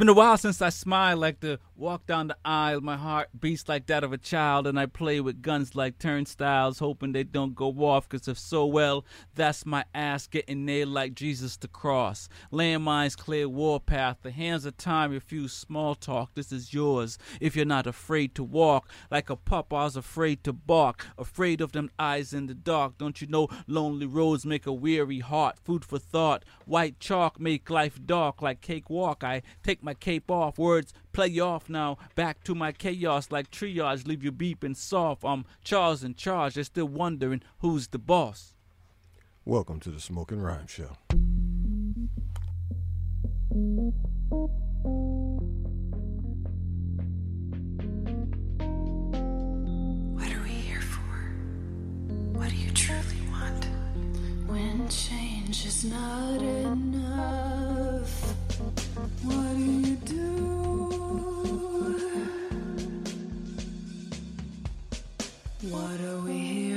been a while since I smiled like to walk down the aisle. My heart beats like that of a child, and I play with guns like turnstiles, hoping they don't go off. Cause if so, well, that's my ass getting nailed like Jesus the cross. Landmines clear warpath. The hands of time refuse small talk. This is yours if you're not afraid to walk. Like a pup, I was afraid to bark, afraid of them eyes in the dark. Don't you know lonely roads make a weary heart? Food for thought. White chalk make life dark like cakewalk. I take my cape off. Words play you off now. Back to my chaos like triage. Leave you beeping soft. I'm Charles in charge. They're still wondering who's the boss. Welcome to the Smoking Rhyme Show. What are we here for? What do you truly want? When change is not enough, what do you do? What are we here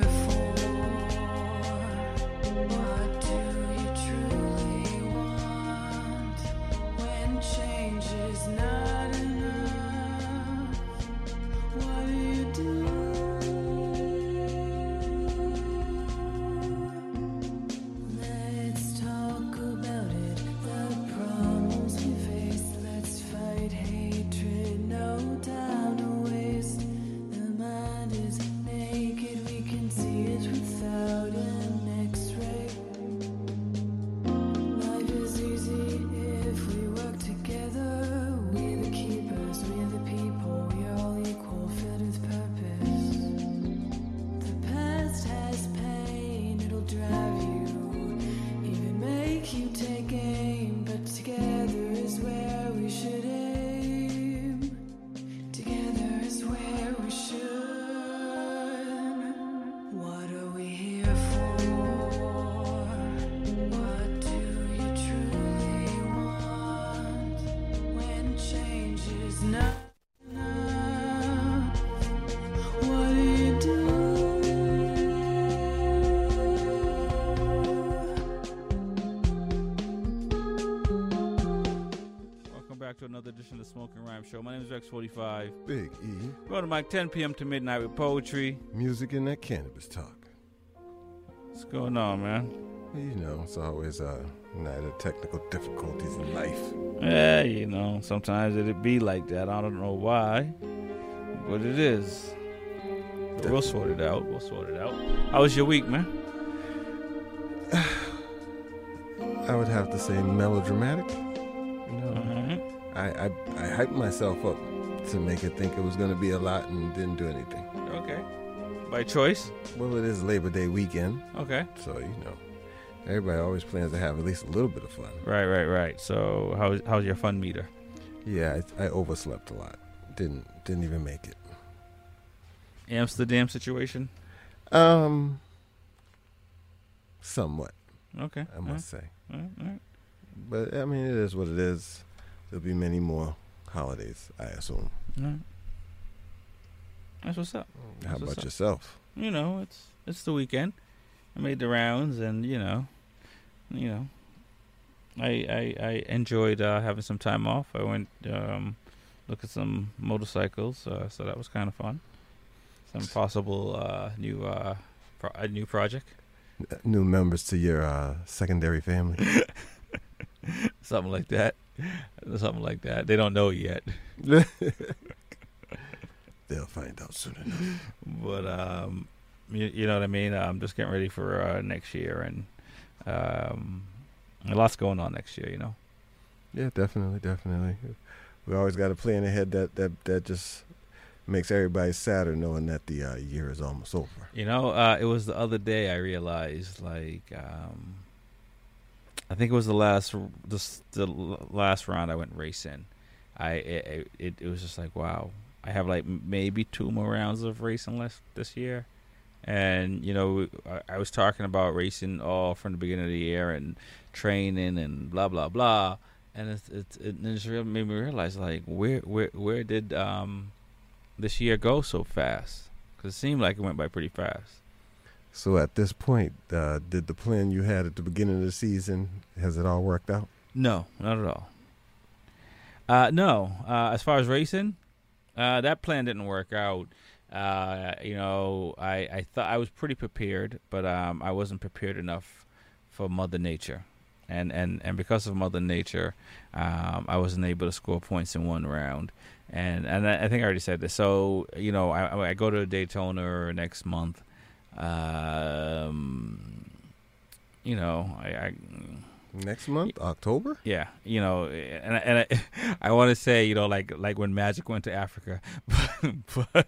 to of the Smoking Rhyme Show. My name is Rex45. Big E, Go to Mike 10 p.m. to midnight with poetry. music and that cannabis talk. What's going on, man? You know, it's always a night of technical difficulties in life. Yeah, you know, sometimes it'd be like that. I don't know why, but it is. But we'll sort it out. We'll sort it out. How was your week, man? I would have to say melodramatic. I, I I hyped myself up to make it think it was going to be a lot and didn't do anything. Okay. By choice? Well, it is Labor Day weekend, Okay. so you know, everybody always plans to have at least a little bit of fun. Right, right, right. So, how's how's your fun meter? Yeah, I, I overslept a lot. Didn't didn't even make it. Amsterdam situation? Um, somewhat, Okay. I must say. All right, all right. But I mean, it is what it is. There'll be many more holidays, I assume. All right. That's what's up. How That's what's about up. yourself? You know, it's it's the weekend. I made the rounds, and you know, you know, I I, I enjoyed uh, having some time off. I went um, look at some motorcycles, uh, so that was kind of fun. Some possible uh, new uh, pro- a new project, New members to your uh, secondary family. something like that, something like that. They don't know yet, They'll find out soon enough. but um, you, you know what I mean. I'm just getting ready for uh, next year, and um, a lot's going on next year. You know. Yeah, definitely, definitely. We always got a plan ahead that that that just makes everybody sadder knowing that the uh, year is almost over. You know, uh, it was the other day I realized, like, um, I think it was the last, the, last round I went racing. I it, it it was just like, wow, I have like maybe two more rounds of racing left this year, and you know, I, I was talking about racing all from the beginning of the year and training and blah blah blah, and it's, it's it just really made me realize like where where where did um this year go so fast? Because it seemed like it went by pretty fast. So at this point, uh, did the plan you had at the beginning of the season has it all worked out? No, not at all. Uh, no. Uh, as far as racing, uh, that plan didn't work out. Uh, you know, I, I thought I was pretty prepared, but um, I wasn't prepared enough for Mother Nature, and and, and because of Mother Nature, um, I wasn't able to score points in one round. And and I think I already said this. So you know, I, I go to Daytona next month. Um, you know, I, I Next month, October. yeah, you know, and I- and I, I want to say, you know, like like when Magic went to Africa, but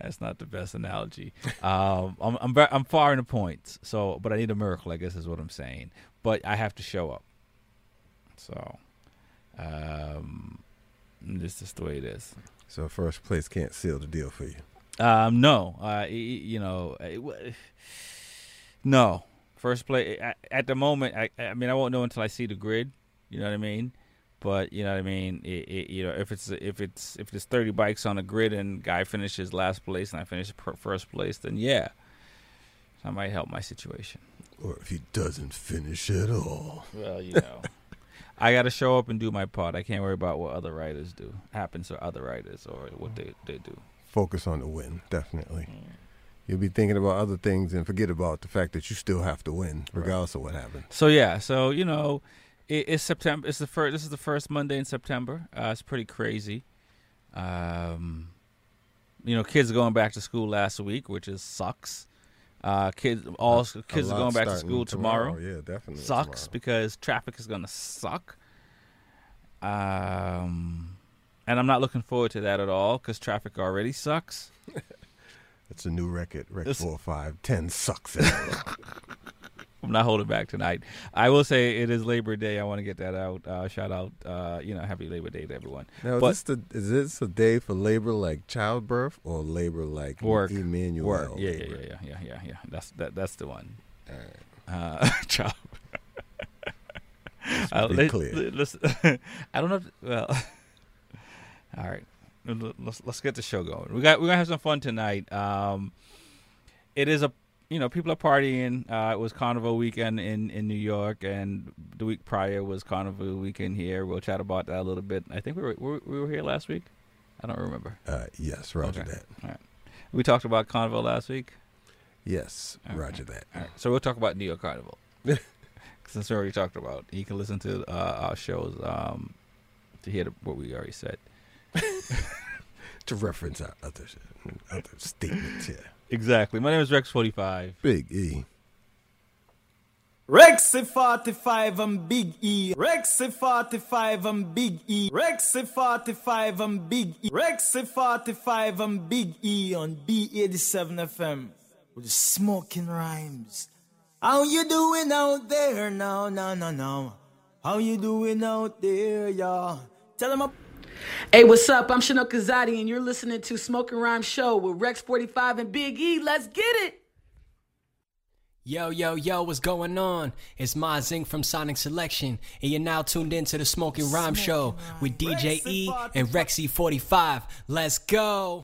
that's not the best analogy. Um, I'm I'm I'm far in the points, so but I need a miracle. I guess is what I'm saying. But I have to show up. So, um, this is the way it is. So first place can't seal the deal for you. Um, no, uh, you know, no. First play at, the moment. I, I mean, I won't know until I see the grid. You know what I mean? But you know what I mean. It, it, you know, if it's if it's if there's 30 bikes on a grid and guy finishes last place and I finish first place, then yeah, that might help my situation. Or if he doesn't finish at all. Well, you know, I got to show up and do my part. I can't worry about what other riders do. Happens to other riders or what they they do. Focus on the win, definitely. You'll be thinking about other things and forget about the fact that you still have to win, regardless of what happens. So yeah, so you know, it, it's September. It's the first. This is the first Monday in September. Uh, it's pretty crazy. Um, you know, kids are going back to school last week, which is sucks. Uh, kids, all A kids are going back to school tomorrow. Yeah, definitely. Sucks tomorrow. because traffic is gonna suck. Um, and I'm not looking forward to that at all because traffic already sucks. It's a new record. Record This- four, five, ten sucks. I'm not holding back tonight. I will say it is Labor Day. I want to get that out. Uh, shout out, uh, you know, happy Labor Day to everyone. now, is this the is this a day for labor like childbirth or labor like Work. Emmanuel? Work. Yeah, yeah, labor? yeah, yeah, yeah, yeah, yeah. That's that. That's the one. All right. Uh, child. Uh, be let- clear. let- let's- I don't know. If, well, all right. Let's let's get the show going. We got we're gonna have some fun tonight. Um, it is a you know people are partying. Uh, it was Carnival weekend in in New York, and the week prior was Carnival weekend here. We'll chat about that a little bit. I think we were we were, we were here last week. I don't remember. Uh, yes, Roger Okay. that. We talked about Carnival last week. Yes, Okay. Roger that. All right, so we'll talk about New York Carnival. Since we already talked about, you can listen to uh, our shows um, to hear the, what we already said. To reference our other other statements here. Exactly. My name is Rex Forty Five. Big E. Rexy 45 and Big E. Rexy 45 and Big E. Rexy 45 and Big E. Rexy 45 and Big E on B87 FM with the smoking rhymes. How you doing out there? No, no, no, no. How you doing out there, y'all? Tell them up. Hey, what's up? I'm Chanel Kazadi, and you're listening to Smoking Rhyme Show with Rex 45 and Big E. Let's get it! Yo, yo, yo, what's going on? It's Ma Zing from Sonic Selection, and you're now tuned in to the Smoking Rhyme Show with DJ E and Rexy45. Let's go!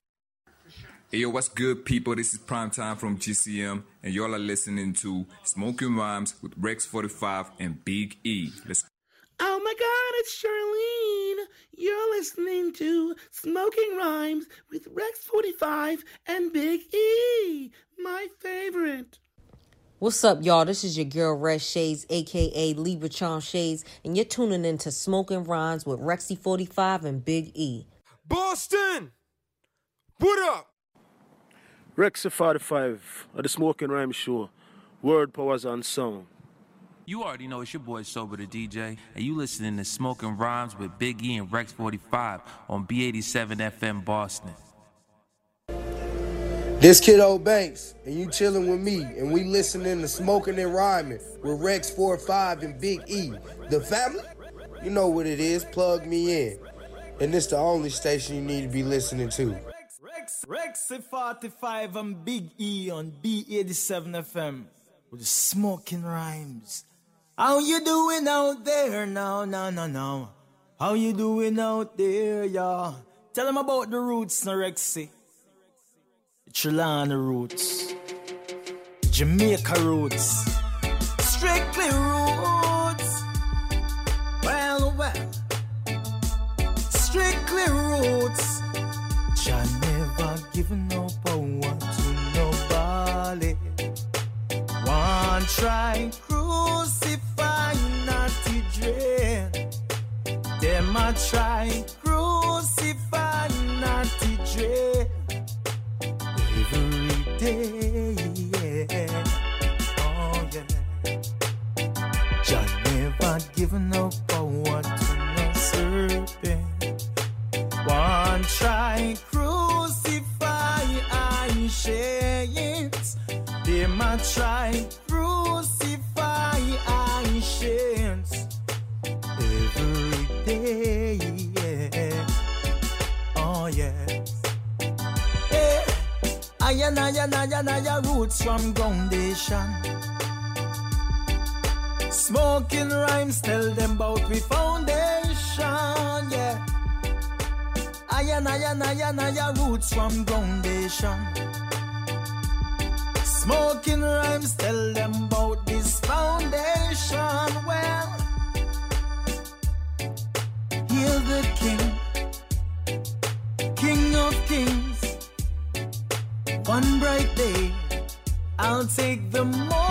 Hey yo, what's good, people? This is Prime Time from GCM, and y'all are listening to Smoking Rhymes with Rex 45 and Big E. Let's Oh my god, it's Charlene. You're listening to Smoking Rhymes with Rex 45 and Big E, my favorite. What's up, y'all? This is your girl Red Shades, aka Libra Charm Shades, and you're tuning in to Smoking Rhymes with Rexy45 and Big E. Boston! What up? Rex 45 of the Smoking Rhymes Show. Word powers on sound. You already know it's your boy Sober the DJ, and you listening to Smoking Rhymes with Big E and Rex 45 on B87 FM Boston. This kid old Banks, and you chilling with me, and we listening to Smoking and Rhyming with Rex 45 and Big E. The family? You know what it is, plug me in. And it's the only station you need to be listening to. Rex, Rexy 45 and Big E on B87 FM with the smoking rhymes. How you doing out there? No, no, no, no. How you doing out there, y'all? Tell them about the roots, no Rexy. The Trelawny roots. Jamaica roots. Strictly roots. Well, well. clear roots. Jah never given no power to nobody. One try crucify dread. Them a try crucify naughty dread. Every day, yeah. Oh yeah. Jah never given no power to no serpent. One try crucify ancients. Them a try Day, yeah. Oh yeah. Hey, I and I and I and I roots from foundation. Smoking rhymes tell them about we foundation, yeah. I and I and I and I roots from foundation. Smoking rhymes tell them about this I'll take the morning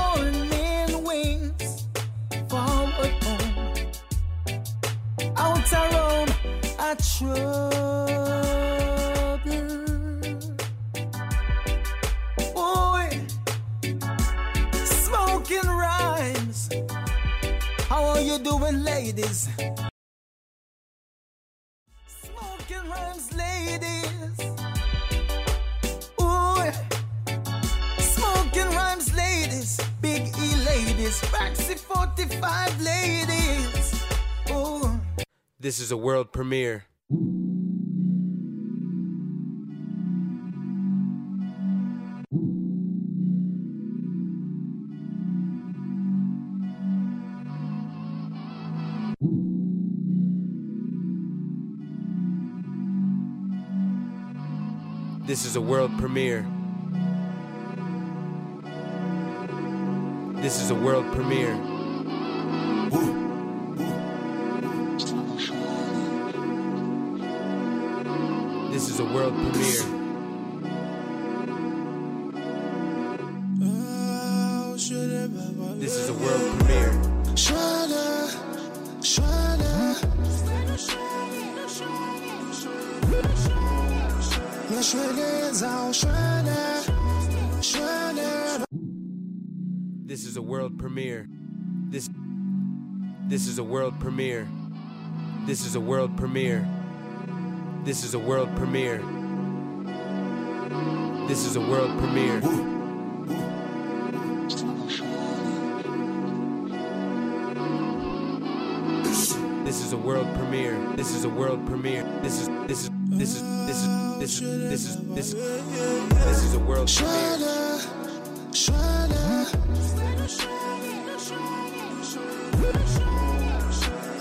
is a world premiere. This is a world premiere. This This is a world premiere. This is a world premiere. This is a world premiere. This is a world premiere. This is a world premiere. This is a world premiere. This is this is this is this is this is this is this is this is a world premiere.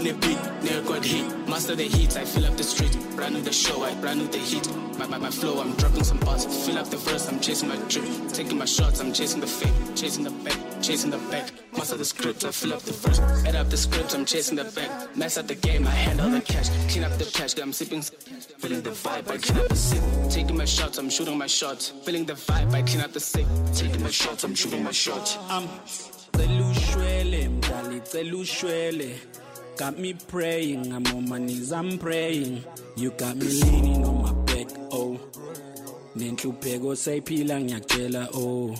on the beat, never got hit. Master the hits, I fill up the street. Brand new the show, I brand new the heat. My, my, my flow, I'm dropping some bars. Fill up the verse, I'm chasing my dream. Taking my shots, I'm chasing the fame. Chasing the back, chasing the back. Master the script, I fill up the verse. Add up the script, I'm chasing the back. Mess up the game, I handle the cash. Clean up the cash, I'm sipping. Feeling the vibe, I clean up the sick. Taking my shots, I'm shooting my shots. Feeling the vibe, I clean up the sick. Taking my shots, I'm shooting my shots. I'm. Um, cela ushwele mdali cela ushwele got me praying. I'm on my knees i'm praying. You got me leaning on my back oh. Nenhlupheko sayiphila ngiyakutshela oh.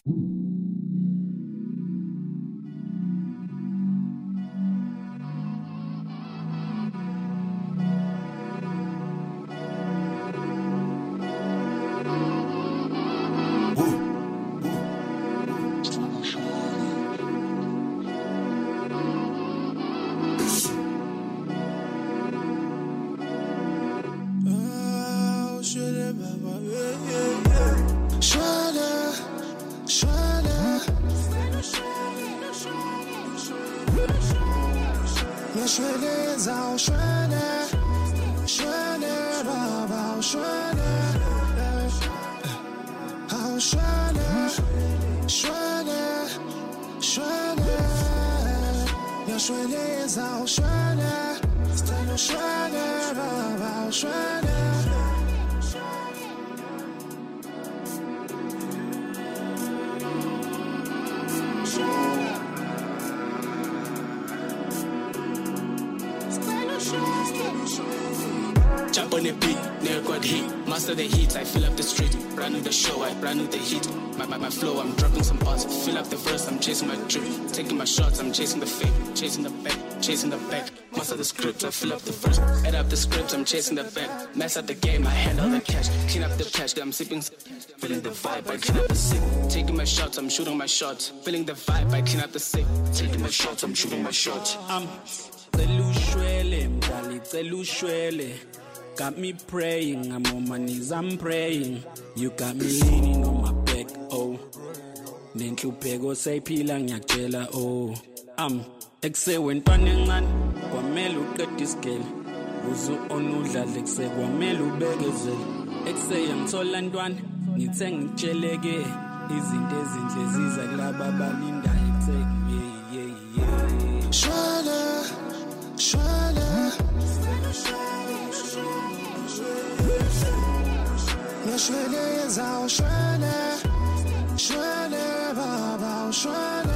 Master the heat, I fill up the street. Brand new the show, I brand new the heat. My, my, my flow, I'm dropping some bars. Fill up the verse, I'm chasing my dream. Taking my shots, I'm chasing the fame. Chasing the back, chasing the back. Master the script, I fill up the verse. Add up the script, I'm chasing the back. Mess up the game, I handle the cash. Clean up the cash, I'm sipping. Feeling the vibe, I clean up the sick. Taking my shots, I'm shooting my shots. Feeling the vibe, I clean up the sick. Taking my shots, I'm shooting my shots. I'm. Um, cela ushwele mdali cela ushwele got me praying. I'm on my knees i'm praying. You got me leaning on my back oh. Nenhlupheko sayiphila ngiyakutshela oh. Um ekusewentwana encane kwamele uqeda isigele. Uze onudlale kusekwamele ubekezele ekuseya ngithola ntwana ngithe ngitsheleke izinto ezinhle ziza kulaba abalindayo ekuseni. Yeah, yeah, yeah. Schöne, schöne. Ja, schöne Sau, schöne, schöne Barbau, schöne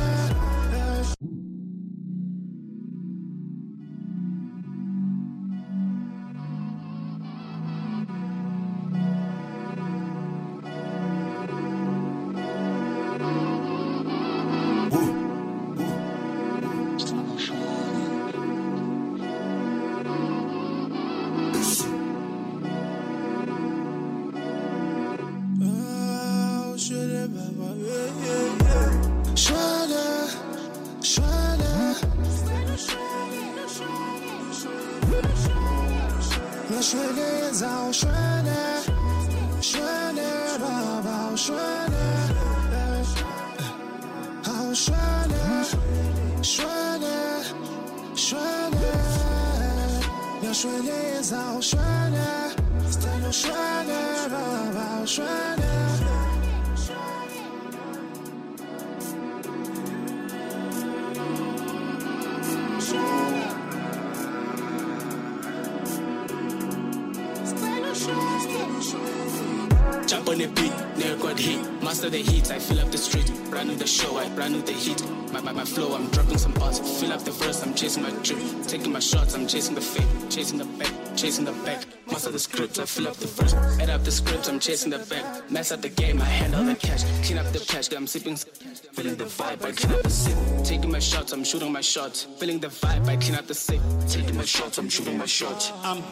brand new the heat. My, my, my flow, I'm dropping some bars. Fill up the verse, I'm chasing my dream. Taking my shots, I'm chasing the fame. Chasing the back, chasing the back. Master the script, I fill up the verse. Add up the script, I'm chasing the back. Mess up the game, I handle the cash. Clean up the cash, I'm sipping. Feeling the vibe, I clean up the sick. Taking my shots, I'm shooting my shots. Feeling the vibe, I clean up the sick. Taking my shots, I'm shooting my shots. Um,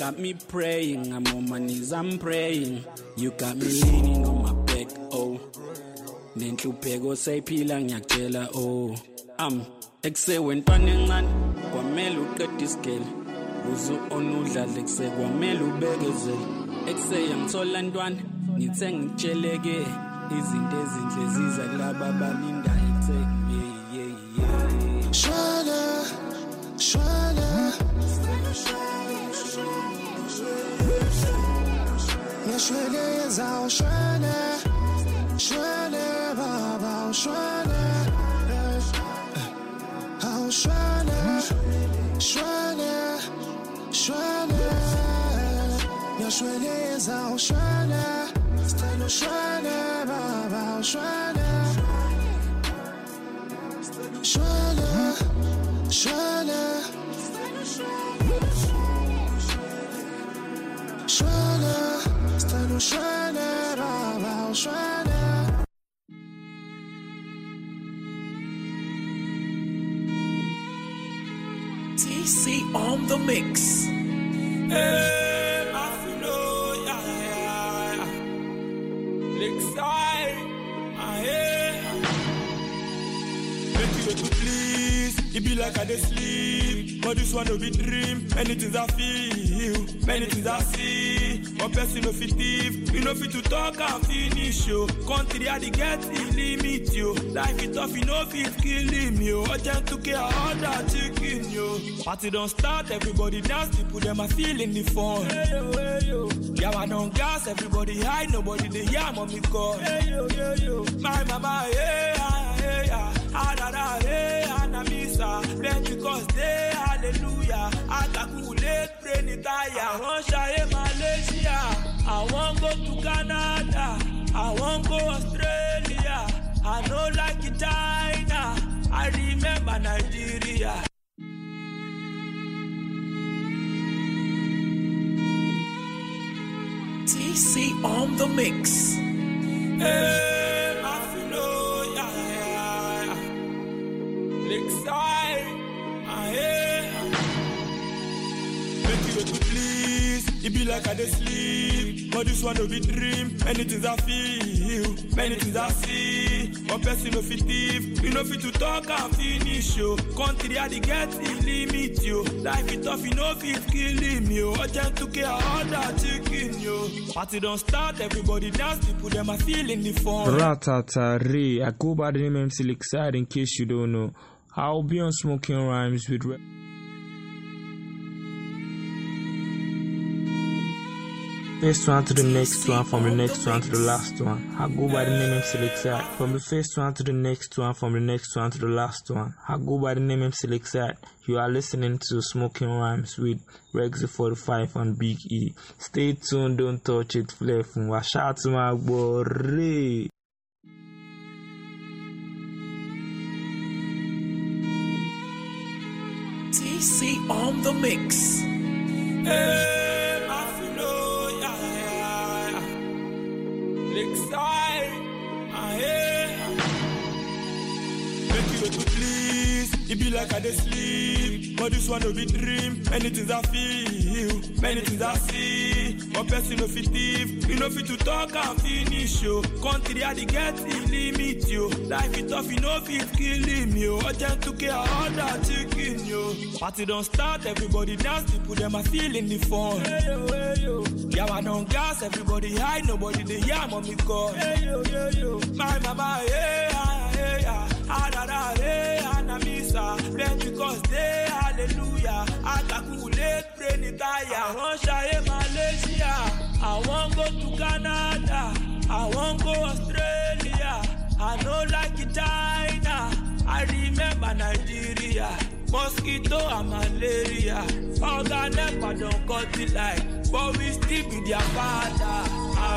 cela ushwele mdali cela ushwele got me praying. I'm on my knees i'm praying. You got me leaning on my back oh. Nenhlupheko sayiphila ngiyakutshela oh. Um ekusewentwana encane kwamele uqeda isigele. Uze onudlale kusekwamele ubekezele. Ekuseya ngithola ntwana ngithe ngitsheleke izinto ezinhle ziza kulaba abalindayo. Schöne auch schöne. Schöne, aber auch schöne. Auch schöne, schöne, schöne. Ja, schöne ist auch schöne. Ist eine schöne, aber auch schöne. Schöne, schöne. Schöne, ist eine schöne, aber auch schöne. TC on the mix. Hey, my flow, yeah, yeah, yeah. Ah. Make you to please. it be like I sleep. But this one be dream. Many things I feel, many things I see. One person no fit thief, you no fit to talk and finish yo. Country I dey get the limit yo. Life is tough, you no fit kill him yo. Urgent to care all that chicken yo. Party don't start, everybody dance, people them are feeling the fun. Hey, yo, hey, yo. Yeah, I don't gas, everybody high, nobody they hear mommy call. Hey, yo, yo, yo. My mama, yeah, yeah, yeah. Ah, da, da, eh, yeah, Anamisa. Pentecost day, hallelujah. I want Shaye Malaysia. Go to Canada. I want go Australia. I know like China. I remember Nigeria. TC on the mix. Hey, It be like I dey sleep, but this one no be dream. Many things I feel, many things I see. One person no fit thief, you no fit to talk and finish yo. Country I dey get limit yo. Life is tough, you no fit kill him yo. Urgent to care all that chicken yo. Party don't start, everybody dance, people them are feeling the fun. Ratatare. I go by the name MC Lakeside in case you don't know. I'll be on Smoking Rhymes with. Re- First one to the next one, from the next one to the last one. I go by the name MC Lakeside. From the first one to the next one, from the next one to the last one. I go by the name MC Lakeside. You are listening to Smoking Rhymes with Rexy45 on Big E. Stay tuned, don't touch it, flare from my boy. TC on the mix. Hey, Lakeside, ah, yeah. To please. It be like I dey sleep, but this one no be dream. Many things I feel, many things I see. One person no fit thief, you no fit to talk and finish yo. Country I dey get the limit yo. Life is tough, you no fit kill him yo. Urgent to care all that chicken yo. Party don't start, everybody dance, people them are feeling the fun. Hey, yo, hey, yo. Yeah, I don't gas, everybody high, nobody they hear mommy call. Hey, yo, yo, yo. My mama, yeah, yeah, Anamisa. Pentecost day, hallelujah. Atakulate, pray ni tire. I want Shaye Malaysia. Want go to Canada. Want go Australia. I know like China. I remember Nigeria. Mosquito and malaria. Organ never don't cut the light. But we still be their father.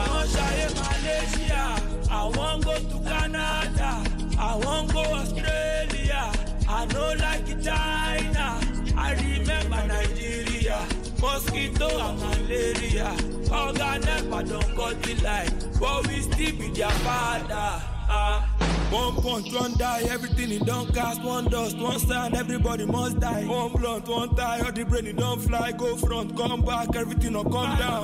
Want Shaye Malaysia. I want go to Canada. I won't go Australia. I know like China. I remember Nigeria. Mosquito and malaria. Organ never don't cut the light. But we still be their father. Ah. One punch, one die, everything it don't cast, one dust, one stand, everybody must die. One blunt, one tie, all the brain it don't fly, go front, come back, everything will come down.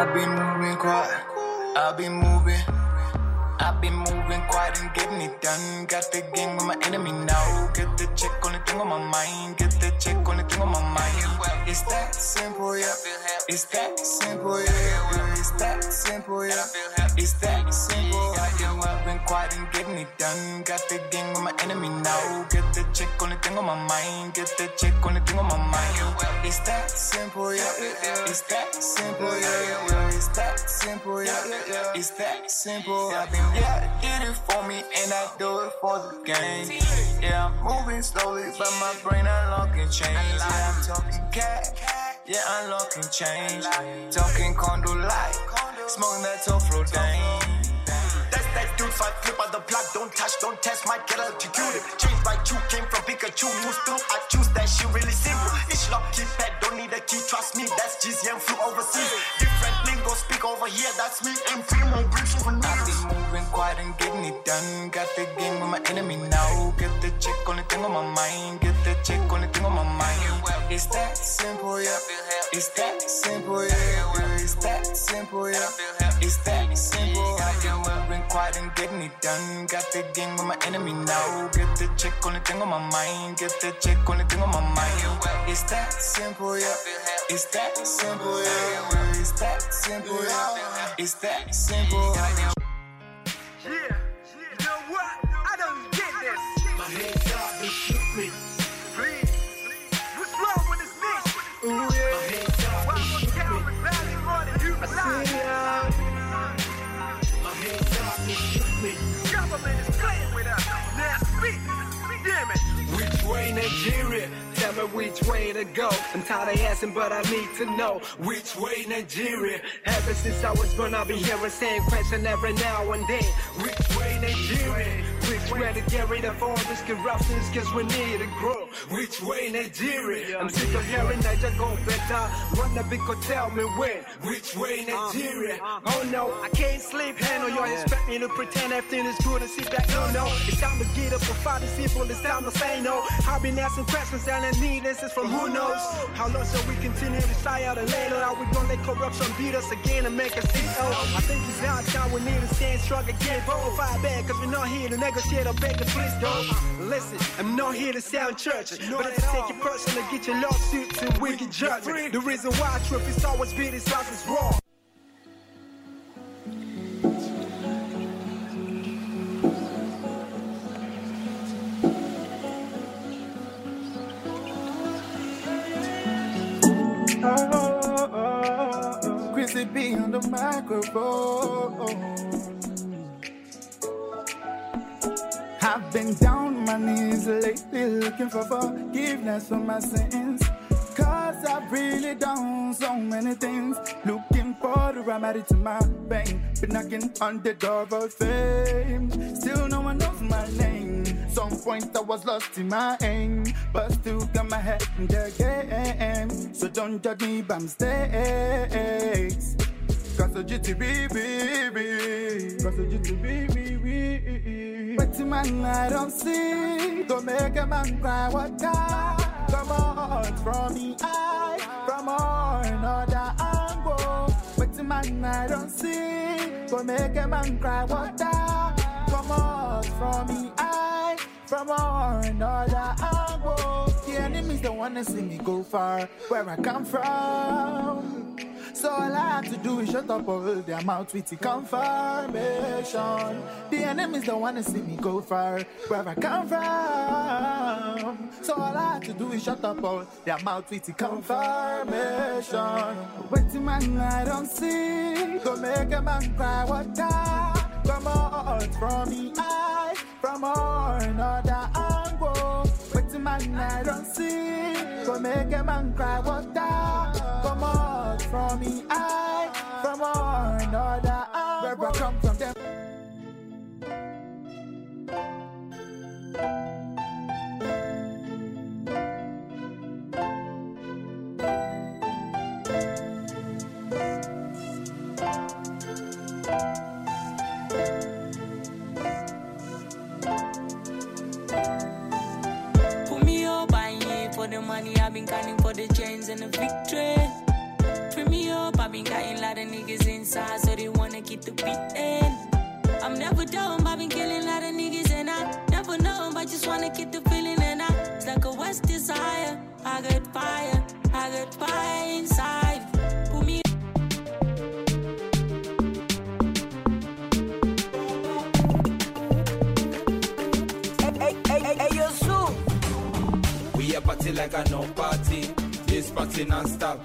I've been moving quiet. I've been moving. I've been moving quiet and getting it done. Got the game with my enemy now. Get the check on the thing on my mind. Get the check on the thing on my mind. It's that simple, yeah. It's that simple, yeah. It's that simple, yeah. It's that simple. Yeah, I've been quiet and getting it done. Got the game with my enemy now. Get the check on the thing on my mind. Get the check on the thing on my mind. It's that simple, yeah. It's that simple, yeah. It's that simple, yeah. It's that simple. I've been, yeah. God did it for me, and I do it for the game. Yeah, I'm moving slowly, but my brain unlocking change. Yeah, I'm talking cat. Yeah, unlocking change. Talking condo light. Smoking that flow dang. That's that five flip on the block. Don't touch, don't test, might get electrocuted. Change by two came from Pikachu. Moves through, I choose that shit really simple. Each lock keypad, don't need a key, trust me. That's GZM flew overseas. Different lingo, speak over here. That's me and Primo, bring souvenirs. I've been moving quiet and getting it done. Got the game with my enemy now. Get the check, only thing on my mind. Get the check, only thing on my mind. It's that simple, yeah. It's that simple, yeah. It's that simple, yeah. It's that simple. I've been quiet and getting it done. Got the game with my enemy now. Get the check, only thing on my mind. Get the check, only thing on my mind. It's that simple, yeah. It's that simple, yeah. It's that simple, yeah. It's that simple. Yeah, which way to go. I'm tired of asking, but I need to know which way Nigeria. Ever since I was born, I've been hearing same question every now and then. Which way Nigeria? Which way to get rid of all this corruption? Cause we need to grow. Which way Nigeria? I'm sick of hearing Naija go better. Wanna be could tell me when. Which way Nigeria? Uh, uh, oh no, I can't sleep. Handle y'all expect me to pretend everything is good and sit back. No, no, it's time to get up and fight the simple. It's time to say no. I've been asking questions and I need answers from who knows. How long shall we continue to shy out and lay low? Are we gonna let corruption beat us again and make us see? Oh, I think it's our time. We need to stand strong again. Vote fire back, cause we're not here to negotiate or beg the please go. Listen, I'm not here to sound church, but I just take it personal, get your lawsuits and wicked judgment. The reason why truth is always beat his house is wrong. Chrissy B on the microphone. I've been down on my knees lately looking for forgiveness for my sins. Cause I've really done so many things. Looking for the remedy to my pain. Been knocking on the door of fame. Still no one knows my name. Some point I was lost in my aim. But still got my head in the game. So don't judge me by mistakes. Cause the GTB, Cause the GTB, But the man I don't see, don't make a man cry. What God? Come on, from the eye, from another angle. But the man I don't see, don't make a man cry. What God? Come on, from the eye, from another angle. The enemies don't wanna see me go far, where I come from. So all I have to do is shut up all their mouth with the confirmation. The enemies don't wanna see me go far, where I come from. So all I have to do is shut up all their mouth with the confirmation. Wait till man I don't see, go make a man cry. What time? Come out from the eye, from all another angle. Till man I don't see, go make a man cry. Time? Come out from me, I. from another. Where I come from them. Put money. I've been counting for the chains and the victory. Free me up, I've been counting lot of niggas inside, so they wanna keep the beating. I'm never done, I've been killing lot of niggas, and I never know, but just wanna keep the feeling, and I it's like a West desire. I got fire, I got fire inside. A party like a no party. This party non-stop.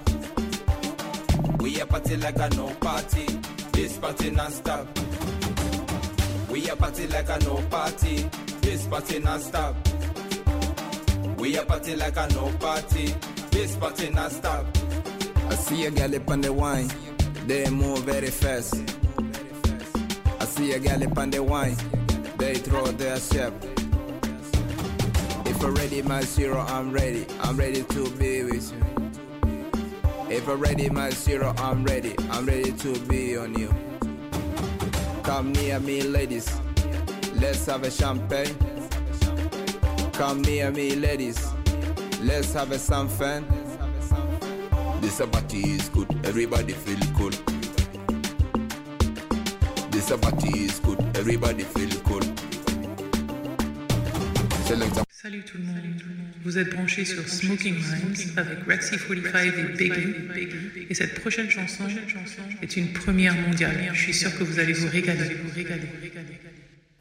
We a party like a no party. This party non-stop. We a party like a no party. This party non stop. We a party like a no party. This party non stop. I see a gal up on the wine. They move very fast. I see a gal up on the wine. They throw their step. If I'm ready, my zero, I'm ready. I'm ready to be with you. If I'm ready, my zero, I'm ready. I'm ready to be on you. Come near me, ladies. Let's have a champagne. Come near me, ladies. Let's have a some fun. This party is good. Everybody feel cool. This party is good. Everybody feel cool. Select Salut tout le monde. Vous êtes branchés sur Smoking Rhymes avec Rexy 45 et Biggie. Et cette prochaine chanson est une première mondiale. Je suis sûr que vous allez. Vous régaler.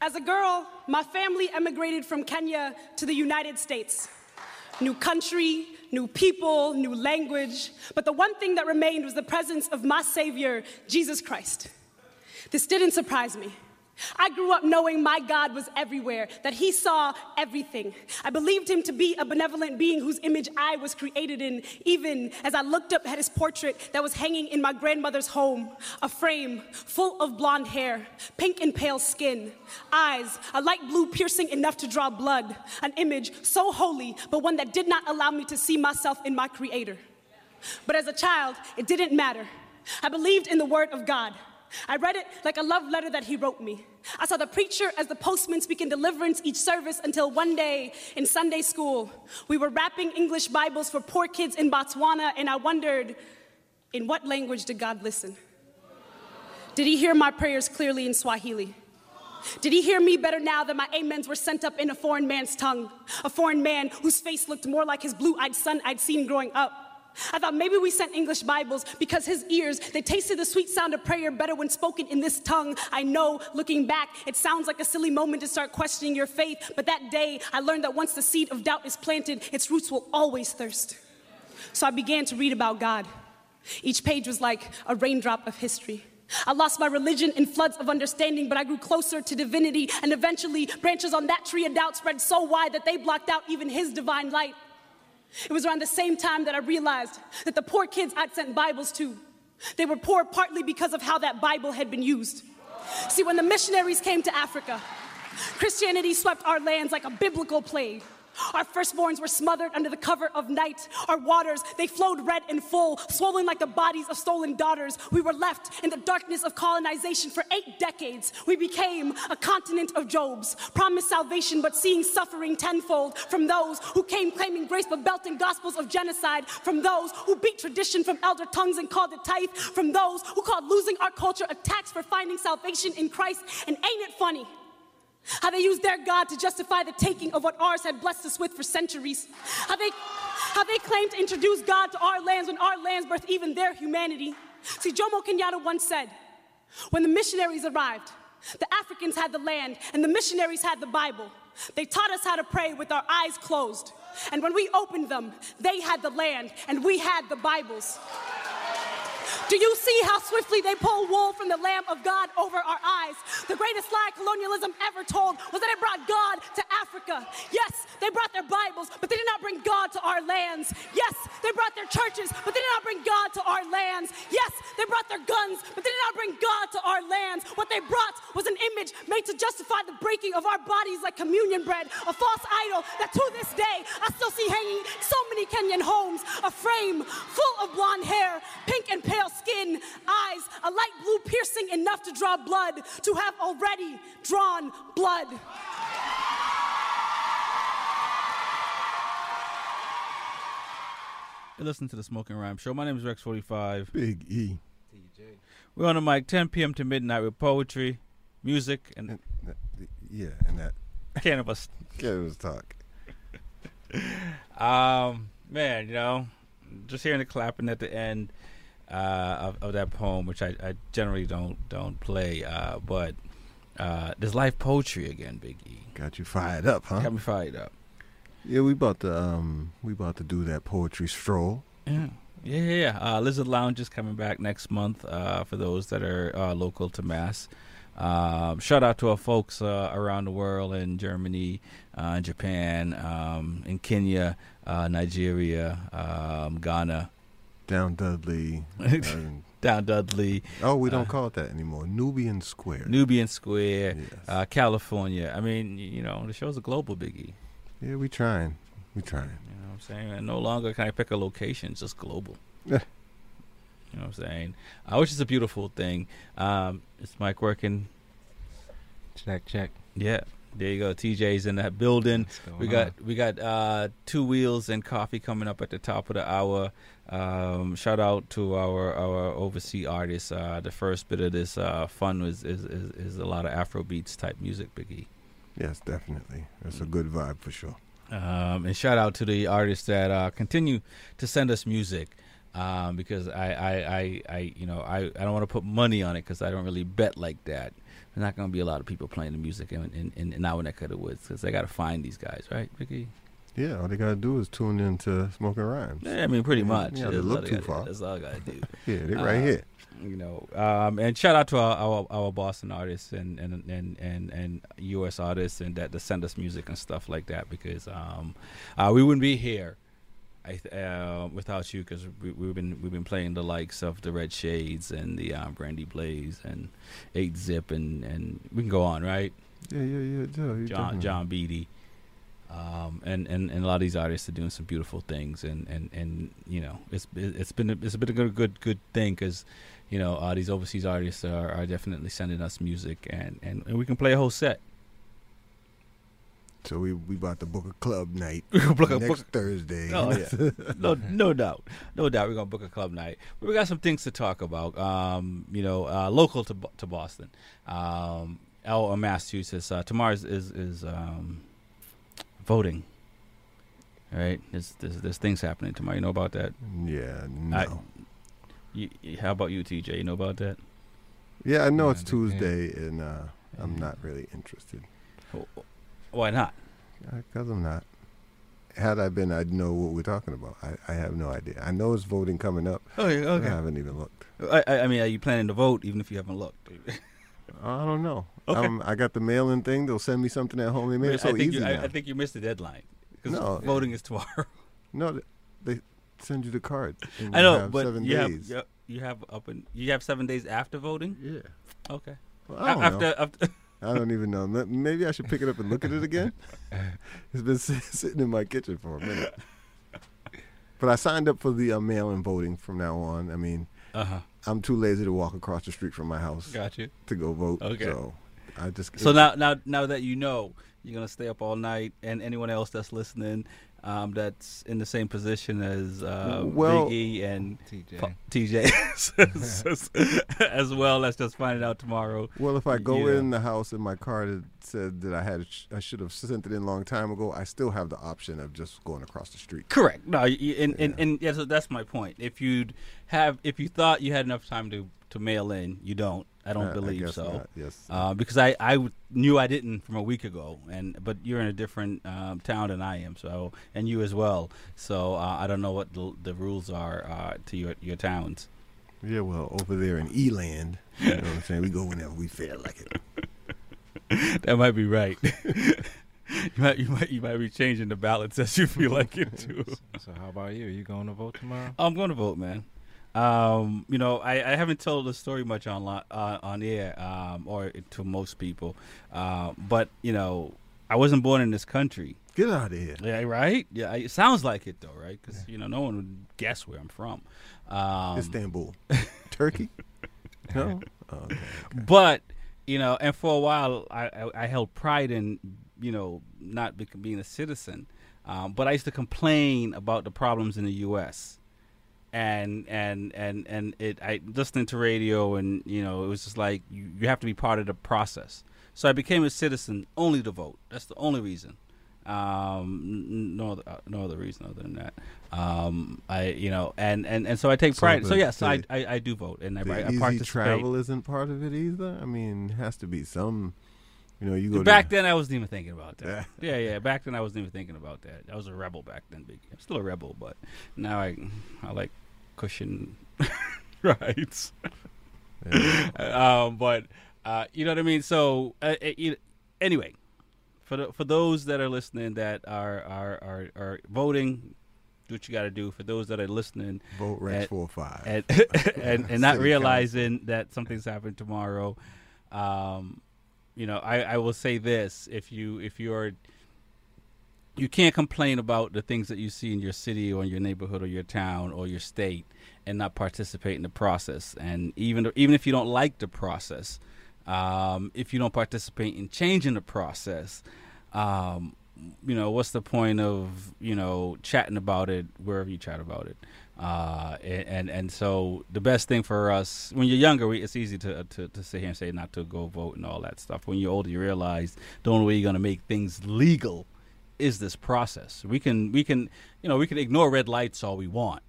As a girl, my family emigrated from Kenya to the United States. New country, new people, new language. But the one thing that remained was the presence of my Savior, Jesus Christ. This didn't surprise me. I grew up knowing my God was everywhere, that He saw everything. I believed Him to be a benevolent being whose image I was created in, even as I looked up at His portrait that was hanging in my grandmother's home a frame full of blonde hair, pink and pale skin, eyes, a light blue piercing enough to draw blood, an image so holy, but one that did not allow me to see myself in my Creator. But as a child, it didn't matter. I believed in the Word of God. I read it like a love letter that he wrote me. I saw the preacher as the postman speaking deliverance each service until one day in Sunday school, we were wrapping English Bibles for poor kids in Botswana, and I wondered, in what language did God listen? Did he hear my prayers clearly in Swahili? Did he hear me better now that my amens were sent up in a foreign man's tongue? A foreign man whose face looked more like his blue eyed son I'd seen growing up. I thought maybe we sent English Bibles because his ears, they tasted the sweet sound of prayer better when spoken in this tongue. I know, looking back, it sounds like a silly moment to start questioning your faith, but that day I learned that once the seed of doubt is planted, its roots will always thirst. So I began to read about God. Each page was like a raindrop of history. I lost my religion in floods of understanding, but I grew closer to divinity, and eventually branches on that tree of doubt spread so wide that they blocked out even his divine light. It was around the same time that I realized that the poor kids I'd sent Bibles to, they were poor partly because of how that Bible had been used. See, when the missionaries came to Africa, Christianity swept our lands like a biblical plague. Our firstborns were smothered under the cover of night. Our waters, they flowed red and full, swollen like the bodies of stolen daughters. We were left in the darkness of colonization for eight decades. We became a continent of Jobs, promised salvation but seeing suffering tenfold from those who came claiming grace but belting gospels of genocide, from those who beat tradition from elder tongues and called it tithe, from those who called losing our culture a tax for finding salvation in Christ. And ain't it funny? How they used their God to justify the taking of what ours had blessed us with for centuries. How they, how they claimed to introduce God to our lands when our lands birthed even their humanity. See, Jomo Kenyatta once said, when the missionaries arrived, the Africans had the land and the missionaries had the Bible. They taught us how to pray with our eyes closed. And when we opened them, they had the land and we had the Bibles. Do you see how swiftly they pull wool from the Lamb of God over our eyes? The greatest lie colonialism ever told was that it brought God to Africa. Yes, they brought their Bibles, but they did not bring God to our lands. Yes, they brought their churches, but they did not bring God to our lands. Yes, they brought their guns, but they did not bring God to our lands. What they brought was an image made to justify the breaking of our bodies like communion bread, a false idol that to this day I still see hanging so many Kenyan homes, a frame full of blonde hair, pink and pale skin, eyes, a light blue piercing enough to draw blood, to have already drawn blood. You listen to the Smoking Rhyme Show. My name is Rex45. Big E. TJ. We're on the mic 10 p.m. to midnight with poetry, music, and. yeah, and that. Cannabis. Cannabis talk. um, man, you know, just hearing the clapping at the end of, of that poem, which I, I generally don't don't play, uh, but uh, there's live poetry again, Big E. Got you fired up, huh? Got me fired up. Yeah, we about to um we about to do that poetry stroll. Yeah. Yeah, yeah, yeah. Uh, Lizard Lounge is coming back next month uh, for those that are uh, local to Mass. Um, shout out to our folks uh, around the world in Germany, uh, in Japan, um, in Kenya, uh, Nigeria, um, Ghana. Down Dudley. Down Dudley. oh, we don't uh, call it that anymore. Nubian Square. Nubian Square, uh, California. I mean, you know, the show's a global biggie. yeah, we trying. We trying. You know what I'm saying? And no longer can I pick a location, it's just global. Yeah. You know what I'm saying? Uh, which is a beautiful thing. Um, is Mike working? Check, check. Yeah. There you go. TJ's in that building. We got we got uh, two wheels and coffee coming up at the top of the hour. Um, shout out to our our overseas artists. Uh, the first bit of this uh, fun was is, is is a lot of Afro beats type music, Biggie. Yes, definitely. That's a good vibe for sure. Um, and shout out to the artists that uh, continue to send us music. Um, because I, I, I, I, you know, I, I don't want to put money on it because I don't really bet like that. There's not going to be a lot of people playing the music in, in, in, in our neck of the woods because they got to find these guys, right, Vicky? Yeah, all they gotta do is tune into Smoking Rhymes. Yeah, I mean, pretty much. Yeah, have to all look too gotta- far. That's all I got to do. yeah, they're right Uh, here. You know, um, and shout out to our, our, our Boston artists and, and, and, and, and U.S. artists and that, that send us music and stuff like that because um, uh, we wouldn't be here I, th- uh, without you because we, we've been we've been playing the likes of the Red Shades and the um, Brandy Blaze and Eight Zip and, and we can go on right. Yeah, yeah, yeah. yeah John definitely- John Beatty. Um, and, and, and a lot of these artists are doing some beautiful things, and, and, and you know it's it's been a, it's been a good good good thing because you know uh, these overseas artists are, are definitely sending us music, and, and, and we can play a whole set. So we we about to book a club night Book a- next book- Thursday. Oh yeah, no no doubt, no doubt. We're gonna book a club night. But we got some things to talk about. Um, you know, uh, local to to Boston, um, or Massachusetts. Uh, tomorrow is is, is um, voting. All right, there's, there's there's things happening tomorrow. You know about that? Yeah, no. I, you, you- how about you, TJ? You know about that? Yeah, I know it's Yeah. Tuesday, and uh, I'm not really interested. Why not? Because I'm not. Had I been, I'd know what we're talking about. I, I have no idea. I know it's voting coming up. Oh, yeah, okay. I haven't even looked. I, I I mean, are you planning to vote even if you haven't looked? I don't know. Okay. Um, I got the mail-in thing. They'll send me something at home. They made it so I think easy you, I. I think you missed the deadline because No. voting is tomorrow. No, they send you the card. I you know, have but seven you days. have you, you have up and you have seven days after voting. Yeah. Okay. Well, I don't after, know. after I don't even know. Maybe I should pick it up and look at it again. It's been sitting in my kitchen for a minute. But I signed up for the uh, mail-in voting from now on. I mean, Uh-huh. I'm too lazy to walk across the street from my house. Got you. To go vote. Okay. So I just So now, now, now that you know, you're gonna stay up all night, and anyone else that's listening, um, that's in the same position as uh, Well- Big E and TJ. Fa- TJ, as well. Let's just find it out tomorrow. Well, if I go Yeah. in the house and my card had said that I had, I should have sent it in a long time ago. I still have the option of just going across the street. Correct. No, y- y- and and, and yeah, so that's my point. If you'd have, if you thought you had enough time to to mail in, you don't. I don't I- I believe guess so. not, yes. Uh, because I I w- knew I didn't from a week ago, and but you're in a different um, town than I am, so and you as well. So uh, I don't know what the, the rules are uh, to your your towns. Yeah, well, over there in Eland, you know what I'm saying? We go whenever we feel like it. that might be right. you might you might you might be changing the ballots as you feel like it too. So how about you? You going to vote tomorrow? I'm going to vote, man. Um, you know, I, I haven't told the story much on uh, on air, um, or to most people, uh, but you know, I wasn't born in this country. Get out of here. Yeah, right. Yeah, it sounds like it though, right? Because you know, no one would guess where I'm from. Um, Istanbul, Turkey. No. Oh, okay. But you know, and for a while, I, I, I held pride in you know not bec being a citizen. Um, but I used to complain about the problems in the U.S. And and and and it I listening to radio and you know it was just like you, you have to be part of the process. So I became a citizen only to vote. That's the only reason. Um, no other uh, no other reason other than that. Um, I you know and and and so I take pride. So, the- yes, I, the- I I do vote and I, I easy participate. travel isn't part of it either. I mean, it has to be some. You know, you go back then, I wasn't even thinking about that. yeah, yeah. Back then, I wasn't even thinking about that. I was a rebel back then. I'm still a rebel, but now I, I like cushion rights. um, but Uh, you know what I mean? So, uh, uh, you- anyway, for the, for those that are listening that are are are, are voting, do what you got to do. For those that are listening, Vote Rex at- 45. and and, and not realizing that something's happening tomorrow. Um, you know, I, I will say this: if you if you're you can't complain about the things that you see in your city or in your neighborhood or your town or your state and not participate in the process. And even even if you don't like the process, um, if you don't participate in changing the process, um, you know what's the point of you know chatting about it wherever you chat about it. Uh, and, and so the best thing for us when you're younger, we, it's easy to, to to sit here and say not to go vote and all that stuff. When you're older, you realize the only way you're going to make things legal is this process. We can we can you know we can ignore red lights all we want,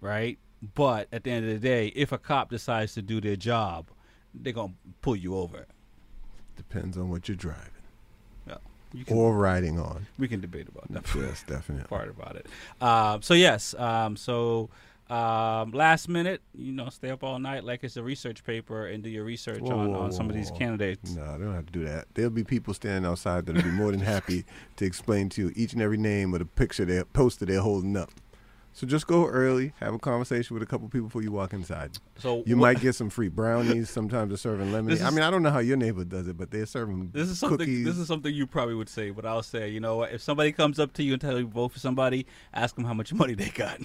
right? But at the end of the day, if a cop decides to do their job, they're gonna pull you over. Depends on what you're driving. Yeah, you can- or riding on. We can debate about that. Yes, definitely. part about it. Um, so yes, um, so um, last minute, you know, stay up all night like it's a research paper and do your research Whoa, on, whoa, on some of these candidates. No, they don't have to do that. There'll be people standing outside that'll be more than happy to explain to you each and every name of the picture, their poster they're holding up. So just go early, have a conversation with a couple people before you walk inside. So you what- might get some free brownies. Sometimes they're serving lemonade. This I mean, I don't know how your neighbor does it, but they're serving This is something. cookies. This is something you probably would say, but I'll say, you know, if somebody comes up to you and tell you vote for somebody, ask them how much money they got.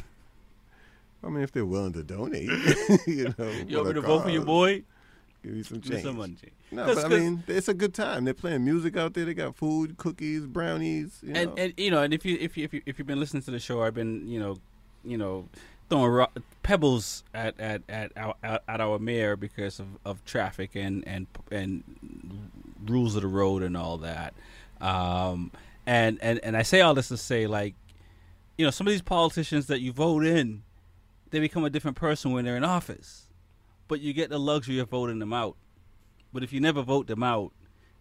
I mean, if they're willing to donate, you know. You want me to vote for your boy? Give you some Give me change. some money. No, but I mean, it's a good time. They're playing music out there. They got food, cookies, brownies. You know. and and you know, and if you if you if you if you've been listening to the show, I've been you know, you know, throwing ro- pebbles at at at our at our mayor because of, of traffic and and and rules of the road and all that. Um, and and and I say all this to say like, you know, some of these politicians that you vote in, they become a different person when they're in office, but you get the luxury of voting them out. But if you never vote them out,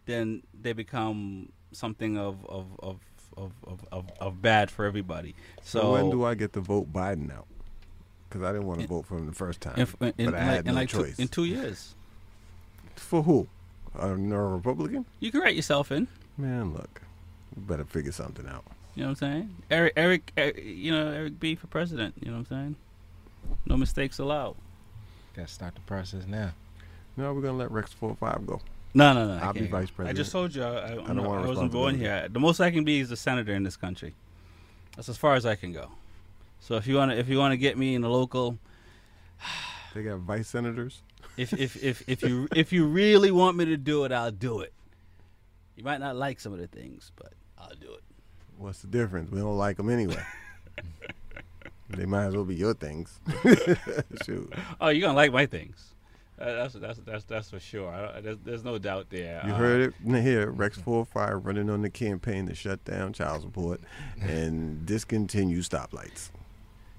then they become something of of of of, of, of, of bad for everybody. So, when do I get to vote Biden out? Because I didn't want to vote for him the first time, in, in, but I had like, no in like two, choice. in two years, for who? A Republican? you can write yourself in. Man, look, you better figure something out. You know what I'm saying? Eric, Eric, Eric you know Eric B for president. You know what I'm saying? No mistakes allowed. Got to start the process now. No, we're gonna let Rex four five go. No, no, no. I I'll be vice president. I just told you I, I, I I'm don't not- want I wasn't born here. The most I can be is a senator in this country. That's as far as I can go. So if you want to, if you want to get me in the local, They got vice senators. if if if if you if you really want me to do it, I'll do it. You might not like some of the things, but I'll do it. What's the difference? We don't like them anyway. they might as well be your things. Shoot. Oh, you're gonna like my things. Uh, that's that's that's that's for sure. I there's, there's no doubt there. You Uh, heard it n- here. Rex four five running on the campaign to shut down child support and discontinue stoplights.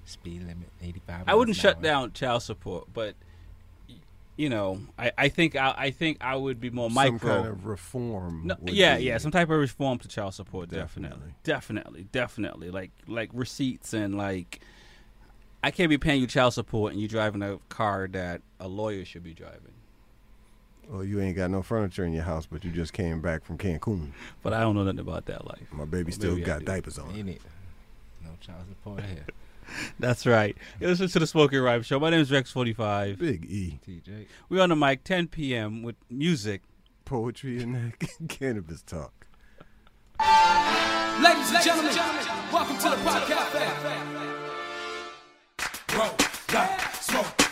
Speed limit 85. I wouldn't shut hour. down child support, but you know, I, I think I, I think I would be more Some micro. kind of reform. No, would yeah, be- yeah, some type of reform to child support, definitely, definitely, definitely, like like receipts and like, I can't be paying you child support and you driving a car that a lawyer should be driving. Well, you ain't got no furniture in your house, but you just came back from Cancun. But I don't know nothing about that life. My baby Well, still got diapers on. Ain't it? No child support here. That's right. You listen to the Smoking Rhyme Show. My name is Rex45. Big E. TJ. We're on the mic 10 p.m. with music, poetry, and cannabis talk. Ladies and gentlemen, welcome to the Pod Cafe. Roll, like, smoke,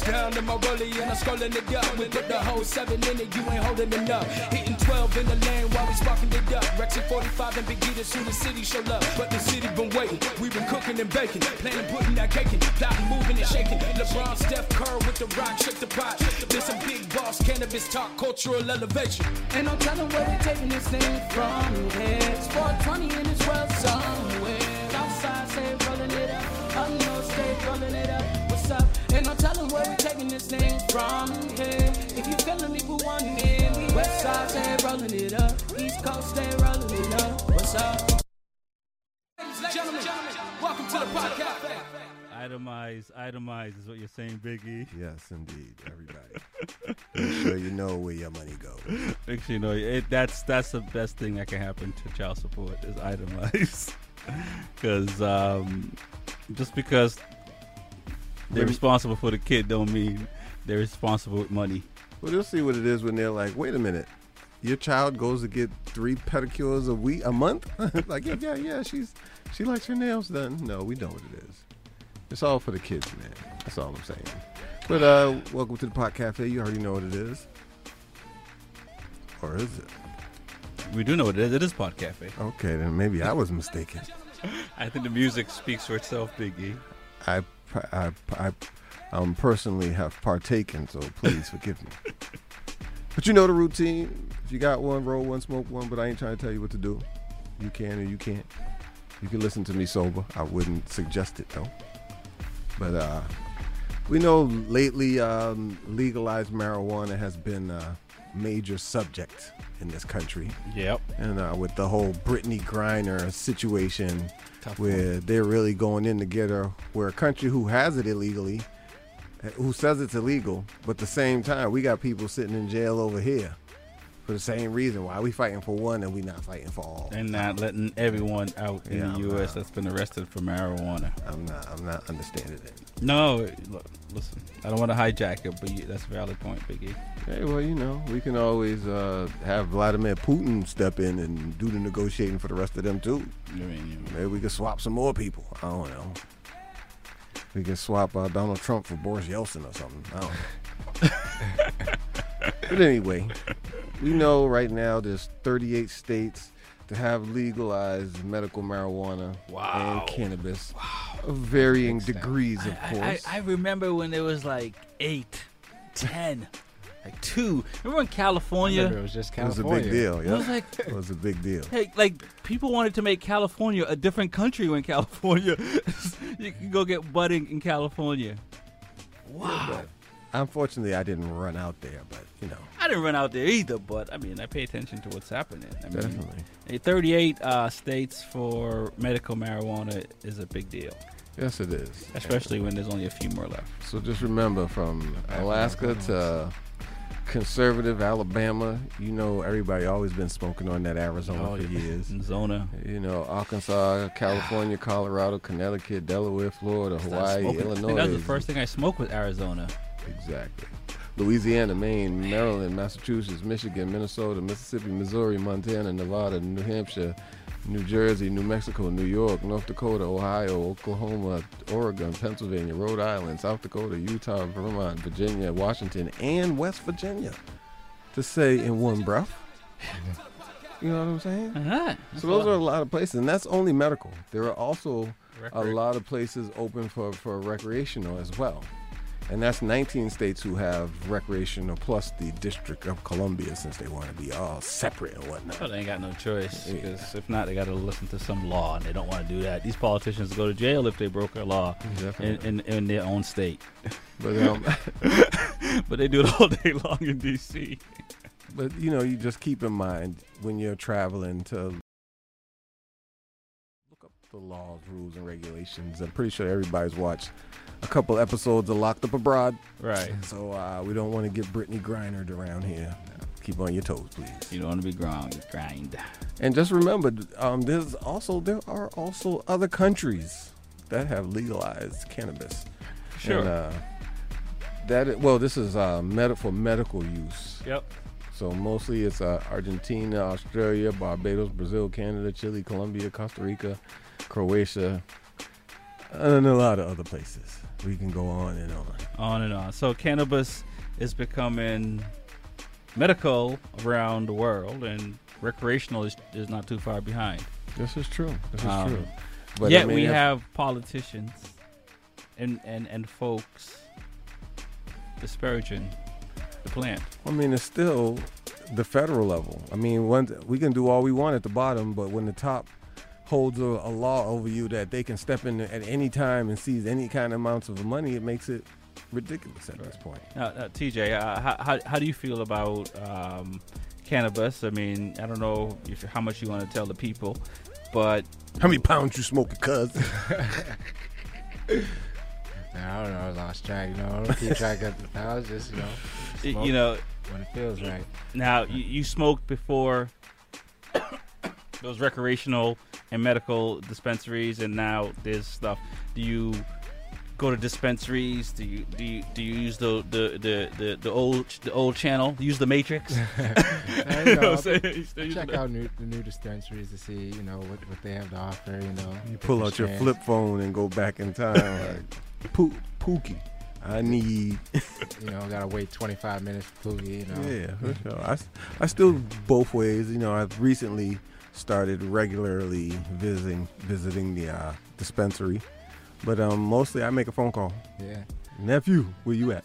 Down in my rollie and I'm scrolling it up. We put the whole seven in it, you ain't holding up. Hitting 12 in the lane while we sparking it up. Rex at 45 and Big E to soon the city show up. But the city been waiting, we been cooking and baking. Planning, putting that cake in, plotting, moving and shaking. LeBron, Steph Curry with the rock, shake the pot. This a big boss, cannabis talk, cultural elevation. And I'm telling where we taking this thing from. It's 420 in this world taking this thing from here. If you feeling me for one minute, West side, stay rolling it up. East Coast, stay rolling it up. What's up? Ladies and gentlemen, welcome to the Itemize, itemize is what you're saying, Biggie. Yes, indeed, everybody. Make sure you know where your money goes. Make sure you know it, that's that's the best thing that can happen to child support is itemize, because um, just because they're responsible for the kid don't mean they're responsible with money. Well, they'll see what it is when they're like, wait a minute, your child goes to get three pedicures a week, a month? like, yeah, yeah, yeah, she's she likes her nails done. No, we don't know what it is. It's all for the kids, man. That's all I'm saying. But uh, welcome to the Pot Cafe. You already know what it is, or is it? We do know what it is. It is Pod Cafe. Okay, then maybe I was mistaken. I think the music speaks for itself, Biggie. I, I, I, um, personally have partaken, so please forgive me. But you know the routine. If you got one, roll one, smoke one. But I ain't trying to tell you what to do. You can or you can't. You can listen to me sober. I wouldn't suggest it though. But uh, we know lately um, legalized marijuana has been a major subject in this country. Yep. And uh, with the whole Brittney Griner situation, Tough where they're really going in to get her, where a country who has it illegally, uh, who says it's illegal, but at the same time, we got people sitting in jail over here for the same reason. Why we fighting for one and we not fighting for all? And not letting everyone out in Yeah, the I'm U.S. not- that's been arrested for marijuana. I'm not. I'm not understanding it. No, look, listen. I don't want to hijack it, but you, that's a valid point, Biggie. Hey, well, you know, we can always uh, have Vladimir Putin step in and do the negotiating for the rest of them too. I mean, Maybe we could swap some more people. I don't know. We can swap uh, Donald Trump for Boris Yeltsin or something. I don't know. but anyway, we know right now there's 38 states that have legalized medical marijuana Wow. and cannabis of varying degrees, of I, course. I, I remember when there was like eight, ten, like two. Remember in California? remember it was just California. it was a big deal. Yeah. It was like- it was a big deal. Hey, like people wanted to make California a different country when California you can go get budding in California. Wow. Unfortunately, I didn't run out there, but you know. I didn't run out there either, but I mean, I pay attention to what's happening. I mean, Definitely. eh, 38 uh, states for medical marijuana is a big deal. Yes, it is. Especially when there's only a few more left. So just remember, from Alaska to conservative Alabama, you know everybody always been smoking on that Arizona Oh, for yeah. years. Arizona. You know, Arkansas, California, Colorado, Connecticut, Delaware, Florida, Hawaii, Smoking- I Illinois. think that was the first thing I smoked with Arizona. Exactly. Louisiana, Maine, Maryland, Massachusetts, Michigan, Minnesota, Mississippi, Missouri, Montana, Nevada, New Hampshire, New Jersey, New Mexico, New York, North Dakota, Ohio, Oklahoma, Oregon, Pennsylvania, Rhode Island, South Dakota, Utah, Vermont, Virginia, Washington, and West Virginia. To say in one breath. You know what I'm saying? Uh-huh. So those are a lot of places, and that's only medical. There are also a lot of places open for, for recreational as well. And that's 19 states who have recreational plus the District of Columbia since they want to be all separate and whatnot. Oh, they ain't got no choice. Yeah. Because if not, they got to listen to some law, and they don't want to do that. These politicians go to jail if they broke a law in, in, in their own state. But, um, but they do it all day long in D.C. But you know, you just keep in mind when you're traveling to the laws, rules, and regulations. I'm pretty sure everybody's watched a couple episodes of Locked Up Abroad. Right. So uh, we don't want to get Brittney Griner around here. Keep on your toes, please. You don't want to be grind. grind. And just remember, um, there's also there are also other countries that have legalized cannabis. Sure. And, uh, that well, this is uh, med- for medical use. Yep. So mostly it's uh, Argentina, Australia, Barbados, Brazil, Canada, Chile, Colombia, Costa Rica, Croatia, and a lot of other places. We can go on and on. On and on. So cannabis is becoming medical around the world, and recreational is, is not too far behind. This is true. This is Um, true. But yet I mean, we have politicians and, and, and folks disparaging the plant. I mean, it's still the federal level. I mean, one, we can do all we want at the bottom, but when the top holds a, a law over you that they can step in at any time and seize any kind of amounts of money, it makes it ridiculous at this point. Now, uh, TJ, uh, how, how, how do you feel about um, cannabis? I mean, I don't know if, how much you want to tell the people, but how many pounds you smoking, cuz? I don't know. I lost track. You know, I don't keep track of the pounds. just, you know, smoke you know, when it feels right. Now you, you smoked before those recreational and medical dispensaries, and now there's stuff. Do you go to dispensaries? Do you do you, do you use the the, the, the the old the old channel? Use the Matrix? You know, know what I'm I saying? check- You still I use check the- out new, the new dispensaries to see, you know, what, what they have to offer. You know, You pull out your flip phone and go back in time. like, Poo- Pookie, I need. you know, gotta wait 25 minutes for Poogie. You know, Yeah, for sure. I, s- I still both ways. You know, I've recently started regularly visiting visiting the uh, dispensary, but um, mostly I make a phone call. Yeah. nephew, where you at?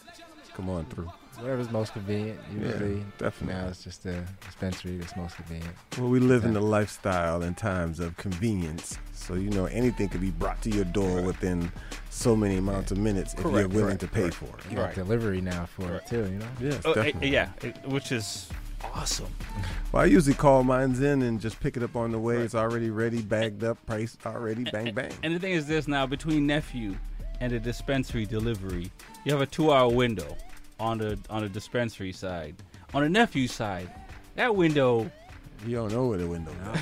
Come on through. Whatever's most convenient. Yeah, Usually, definitely. now it's just a dispensary that's most convenient. Well, we live in the lifestyle and times of convenience, so you know anything could be brought to your door within so many amounts of minutes if you're willing correct, to pay correct. for it. You got delivery now for it too. You know. Yes, Oh, eh, definitely. yeah, which is awesome. Well, I usually call mines in and just pick it up on the way. It's already ready, bagged up, priced already, bang bang. And the thing is this now between nephew and the dispensary delivery, you have a two hour window on the on the dispensary side. On the nephew side, that window You don't know where the window is.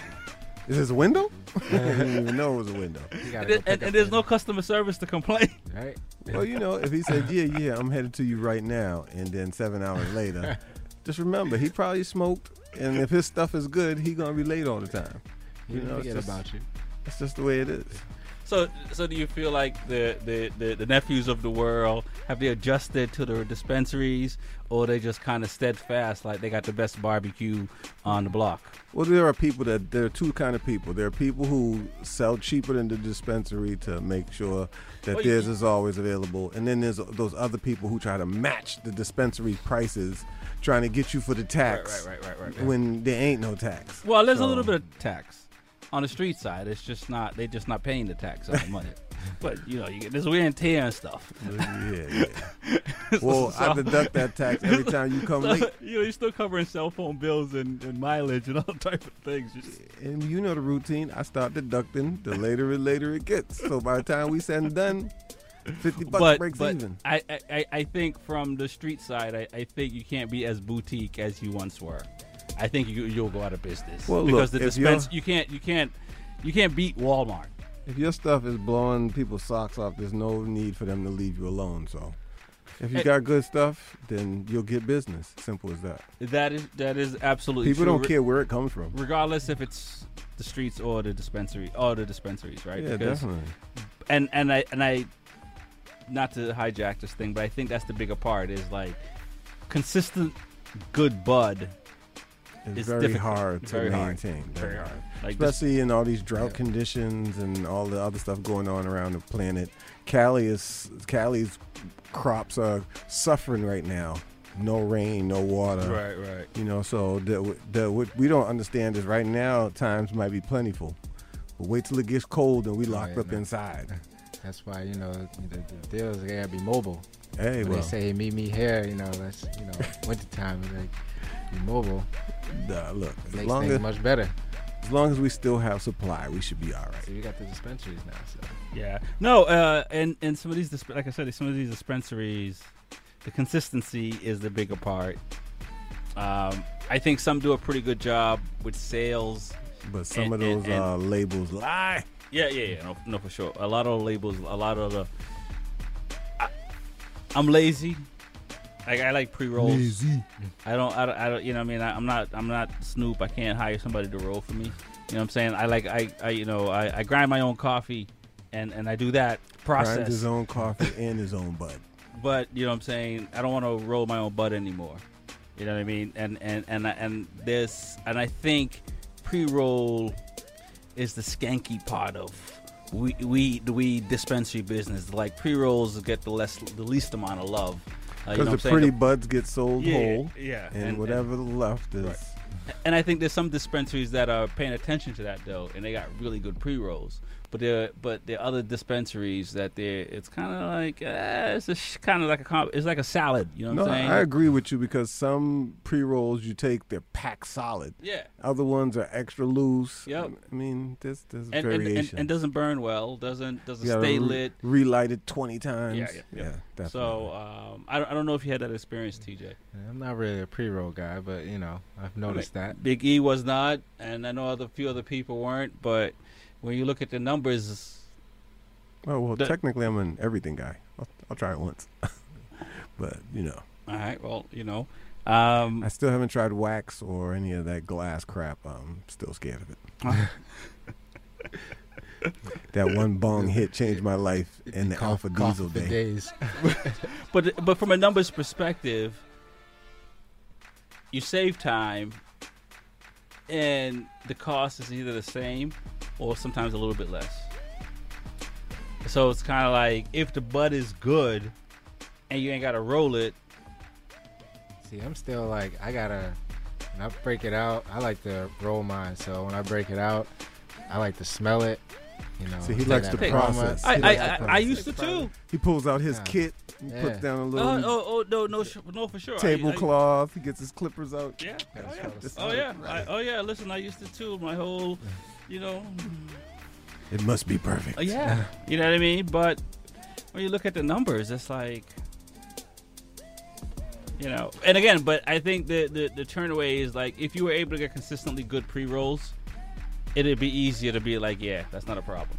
Is this a window? I didn't even know it was a window. and, and- and there's no customer service to complain. Right. Well, you know, if he said, "Yeah, yeah, I'm headed to you right now," and then seven hours later, just remember he probably smoked, and if his stuff is good, he gonna be late all the time. He didn't forget just- about you. It's just the way it is. So, so do you feel like the, the, the, the nephews of the world have they adjusted to the dispensaries, or they just kind of steadfast, like they got the best barbecue on the block? Well, there are people that there are two kind of people. There are people who sell cheaper than the dispensary to make sure that Well, you- theirs is always available, and then there's those other people who try to match the dispensary prices, trying to get you for the tax right, right, right, right. when there ain't no tax. Well, there's a little bit of tax on the street side. It's just not they're just not paying the tax on the money. But you know, you get this wear and tear and stuff. Yeah, yeah. Well, I deduct that tax every time you come so, late. You know, you're still covering cell phone bills and, and mileage and all type of things. Just- And you know the routine. I start deducting the later and later it gets. So by the time we said and done, fifty bucks but breaks but even. I, I- I, think from the street side, I, I think you can't be as boutique as you once were. I think you, you'll go out of business Well, because look, the dispense you're- can't you can't you can't beat Walmart. If your stuff is blowing people's socks off, there's no need for them to leave you alone. So, if you got good stuff, then you'll get business. Simple as that. That is that is absolutely People true. don't care where it comes from. regardless if it's the streets or the dispensary or the dispensaries, right? Yeah, definitely. And and I and I, not to hijack this thing, but I think that's the bigger part is like consistent good bud. It's is very difficult. hard to Very hard. maintain. Very hard. Like this- Especially in all these drought conditions and all the other stuff going on around the planet. Cali is Cali's crops are suffering right now. No rain, no water. Right, right. You know, so the, the, what we don't understand is right now times might be plentiful, but wait till it gets cold and we oh, locked yeah, up no. inside. That's why you know the, the deals they gotta be mobile. Hey, when well. they say meet me here, you know that's you know wintertime, it's like be mobile. Nah, look, as makes long things as much better. As long as we still have supply, we should be all right. So you got the dispensaries now, so Yeah. No, uh, and and some of these, disp- like I said, some of these dispensaries, the consistency is the bigger part. Um, I think some do a pretty good job with sales, But some and- of those and- and- uh, labels lie. Yeah, yeah, yeah. No, no, for sure. A lot of the labels, a lot of the. I, I'm lazy. Like I like pre rolls. Lazy. I don't, I don't. I don't. You know, what I mean, I, I'm not. I'm not Snoop. I can't hire somebody to roll for me. You know what I'm saying? I like. I. I you know. I, I grind my own coffee, and and I do that process. Grind his own coffee and his own bud. But you know what I'm saying? I don't want to roll my own butt anymore. You know what I mean? And and and and this and I think pre-roll is the skanky part of we we we dispensary business. Like pre-rolls get the less the least amount of love. Uh, you Because know what the I'm saying? pretty The- buds get sold Yeah, whole. yeah, And, and- whatever left is. Right. And I think there's some dispensaries that are paying attention to that though, and they got really good pre rolls. But there, but there are other dispensaries that there. It's kind of like uh, it's a kind of like a it's like a salad. You know what no, I'm saying? I agree with you because some pre rolls you take they're packed solid. Yeah. Other ones are extra loose. Yep. I mean, there's there's and, and, and, variation. and doesn't burn well. Doesn't doesn't You stay re- lit. Relight it twenty times. Yeah, yeah, yeah. Yeah, definitely. So um, I, don't- I don't know if you had that experience, TJ. Yeah, I'm not really a pre-roll guy, but you know, I've noticed that. Big E was not, and I know other few other people weren't. But when you look at the numbers, Oh well, The- technically I'm an everything guy. I'll, I'll try it once, but you know. all right, well, you know, um, I still haven't tried wax or any of that glass crap. I'm still scared of it. that one bong hit changed my life in the Alpha Diesel day. days. but but from a numbers perspective, you save time, and the cost is either the same or sometimes a little bit less. So it's kind of like if the bud is good, and you ain't got to roll it. See, I'm still like I gotta. When I break it out, I like to roll mine. So when I break it out, I like to smell it. You know, so he likes that the aroma. process. I- I- likes the I- I used to too. He pulls out his Yeah. kit, and Yeah. puts down a Oh, little oh, oh no, no, no, for sure. Tablecloth. He gets his clippers out. Yeah. Oh yeah. Oh yeah. smoke. I, oh yeah. Listen, I used to too. My whole, you know. It must be perfect. Oh, yeah. you know what I mean? But when you look at the numbers, it's like, you know, and again, but I think the the, the turnaway is like if you were able to get consistently good pre rolls, it'd be easier to be like, yeah, that's not a problem,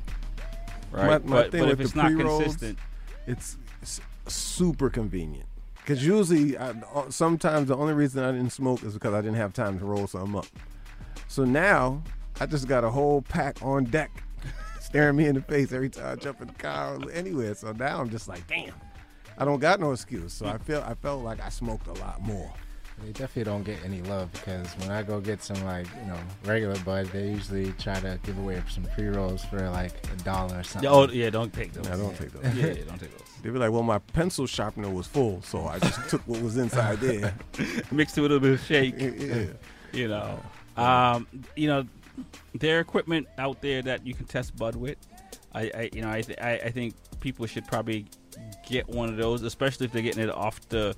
right? My, my but but if it's not consistent, it's, s super convenient. Because usually, I, uh, sometimes the only reason I didn't smoke is because I didn't have time to roll something up. So now I just got a whole pack on deck, staring me in the face every time I jump in the car anywhere. So now I'm just like, damn, I don't got no excuse. So I feel I felt like I smoked a lot more. They definitely don't get any love because when I go get some like you know regular bud, they usually try to give away some pre rolls for like a dollar or something. oh yeah, don't take those. I don't take those. Yeah, yeah, don't take those. They be like, well, my pencil sharpener was full, so I just took what was inside there. Mixed it with a little bit of shake. Yeah. You know, um, you know, there are equipment out there that you can test bud with. I, I you know, I, th- I, I think people should probably get one of those, especially if they're getting it off the.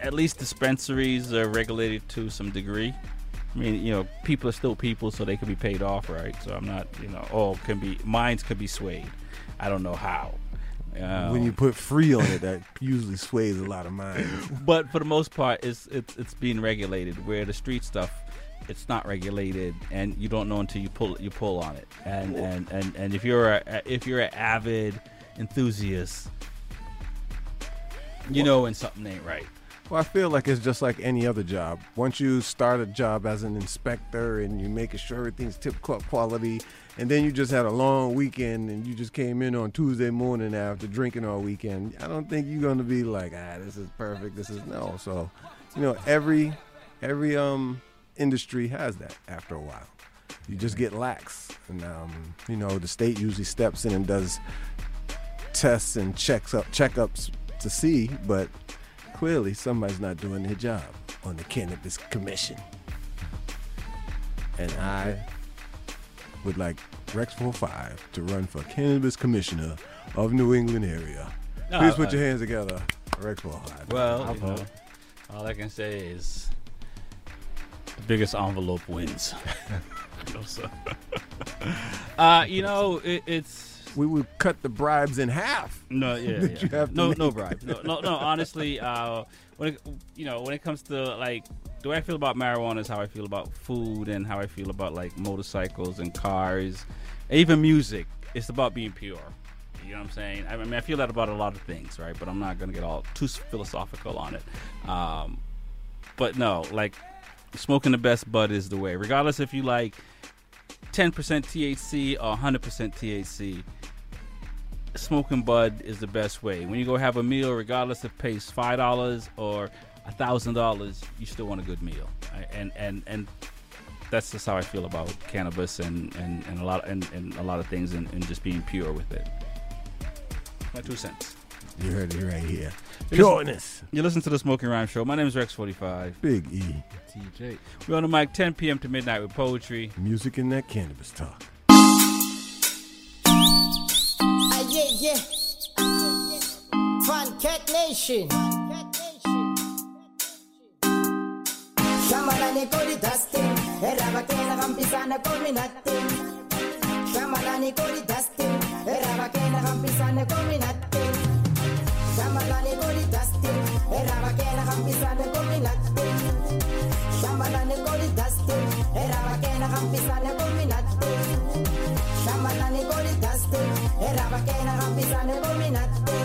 At least dispensaries are regulated to some degree. I mean, you know, people are still people, so they can be paid off, right? So I'm not, you know, all can be minds can be swayed. I don't know how. Um, when you put free on it, that usually sways a lot of minds. but for the most part, it's it's it's being regulated. Where the street stuff, it's not regulated, and you don't know until you pull you pull on it. And and and, and if you're a, if you're an avid enthusiast, you know when something ain't right. Well, I feel like it's just like any other job. Once you start a job as an inspector and you're making sure everything's tip top quality, and then you just had a long weekend and you just came in on Tuesday morning after drinking all weekend, I don't think you're gonna be like, ah, this is perfect. This is no. So, you know, every every um industry has that after a while. You just get lax, and um, you know, the state usually steps in and does tests and checks up checkups to see, but clearly somebody's not doing their job on the cannabis commission. And I would like Rex 45 to run for cannabis commissioner of New England area. No, Please put your hands together, Rex 45. Well, you know, all I can say is the biggest envelope wins. Uh, you know, it, it's we would cut the bribes in half. No, yeah, that yeah. you have no, no make. bribe. No, no, no. Honestly, uh, when it, you know, when it comes to like the way I feel about marijuana is how I feel about food and how I feel about like motorcycles and cars, even music. It's about being pure. You know what I'm saying? I mean, I feel that about a lot of things, right? But I'm not gonna get all too philosophical on it. Um, but no, like smoking the best bud is the way, regardless if you like 10% THC or 100% THC smoking bud is the best way. When you go have a meal, regardless if it pays five dollars or a thousand dollars, you still want a good meal. And and and that's just how I feel about cannabis and, and, and a lot and, and a lot of things and, and just being pure with it. My two cents. You heard it right here. You listen- Pureness. You listen to the Smoking Rhyme Show. My name is Rex45. Big E. TJ. We're on the mic 10 p.m. to midnight with poetry. Music and that cannabis talk. Ah, yeah. Fun Cat Nation. Shamalani kodi dustin, eraba kena kampisana komi natin. Shamalani kodi dustin, eraba kena kampisana komi natin. Shambalani goli dusty, era bakena hampisane goli natte. Shambalani goli dusty, era bakena hampisane goli natte. Shambalani goli dusty, era bakena hampisane goli natte.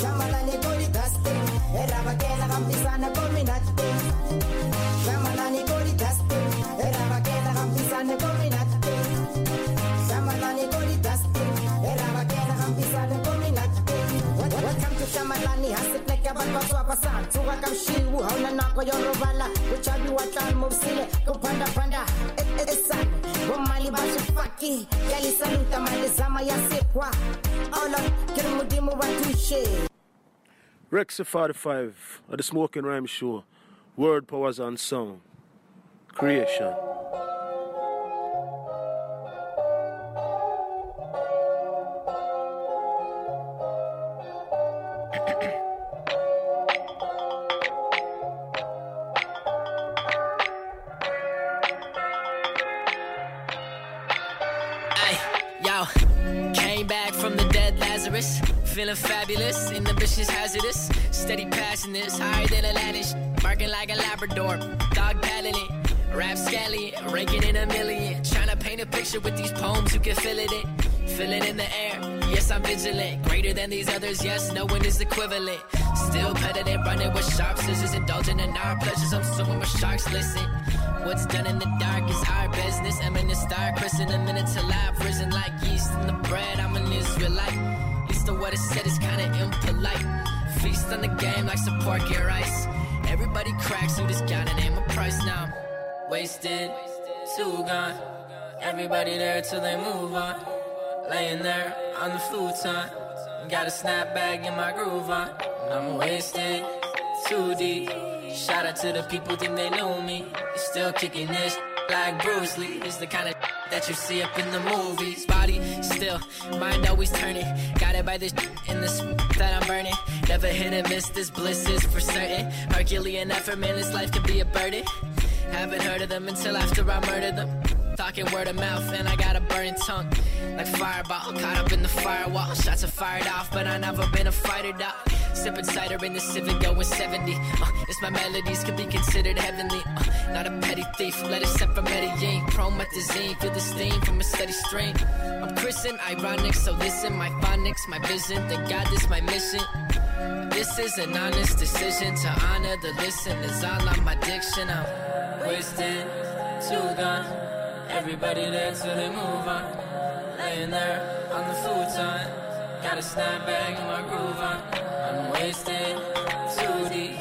Shambalani goli dusty, era bakena hampisane goli natte. Kam shiwu, hauna na ko yung robala. Uchabi watan mo sile, kupanda panda. Esan, bumali ba si faki? Kali saluta mali zama ya sikwa. Olon, kirmudi mo wa touche. Rex 45 at the Smoking Rhyme Show. Word powers and sound. Creation. Feeling fabulous, inhibitions hazardous. Steady passing this, higher than Atlantis. Barking like a Labrador, dog paddling. Rap scally, raking in a million. Trying to paint a picture with these poems, you can feel it in. Feel it in the air, yes, I'm vigilant. Greater than these others, yes, no one is equivalent. Still peddling, running with sharp scissors, indulging in our pleasures. I'm swimming with sharks, listen. What's done in the dark is our business. Eminent star, christened a minute till I've risen like yeast in the bread. I'm an Israelite. Of what is said is kinda impolite. Feast on the game like some pork and rice. Everybody cracks you just gotta name a price now. Wasted, too gone. Everybody there till they move on. Laying there on the futon. Got a snapback in my groove on. I'm wasted, too deep. Shout out to the people think they know me. Still kicking this like Bruce Lee. It's the kind of that you see up in the movies. Body still, mind always turning. Got it by this in this that I'm burning. Never hit and miss. This bliss is for certain. Herculean effort, man, this life can be a burden. Haven't heard of them until after I murdered them. Talking word of mouth, and I got a burning tongue. Like fireball, caught up in the firewall. Shots are fired off, but I never been a fighter, dog. Sipping cider in the Civic, going 70. Uh, it's my melodies could be considered heavenly. Uh, not a petty thief, let it set from Medellin. Promethazine, feel the steam from a steady stream. I'm christened, ironic, so listen, my phonics, my vision. Thank God this my mission. This is an honest decision to honor the listeners. All on my diction, I'm wasted, too gone. Everybody there till they move on. Laying there on the futon. Got a snapback in my groove on. I'm wasted, too deep.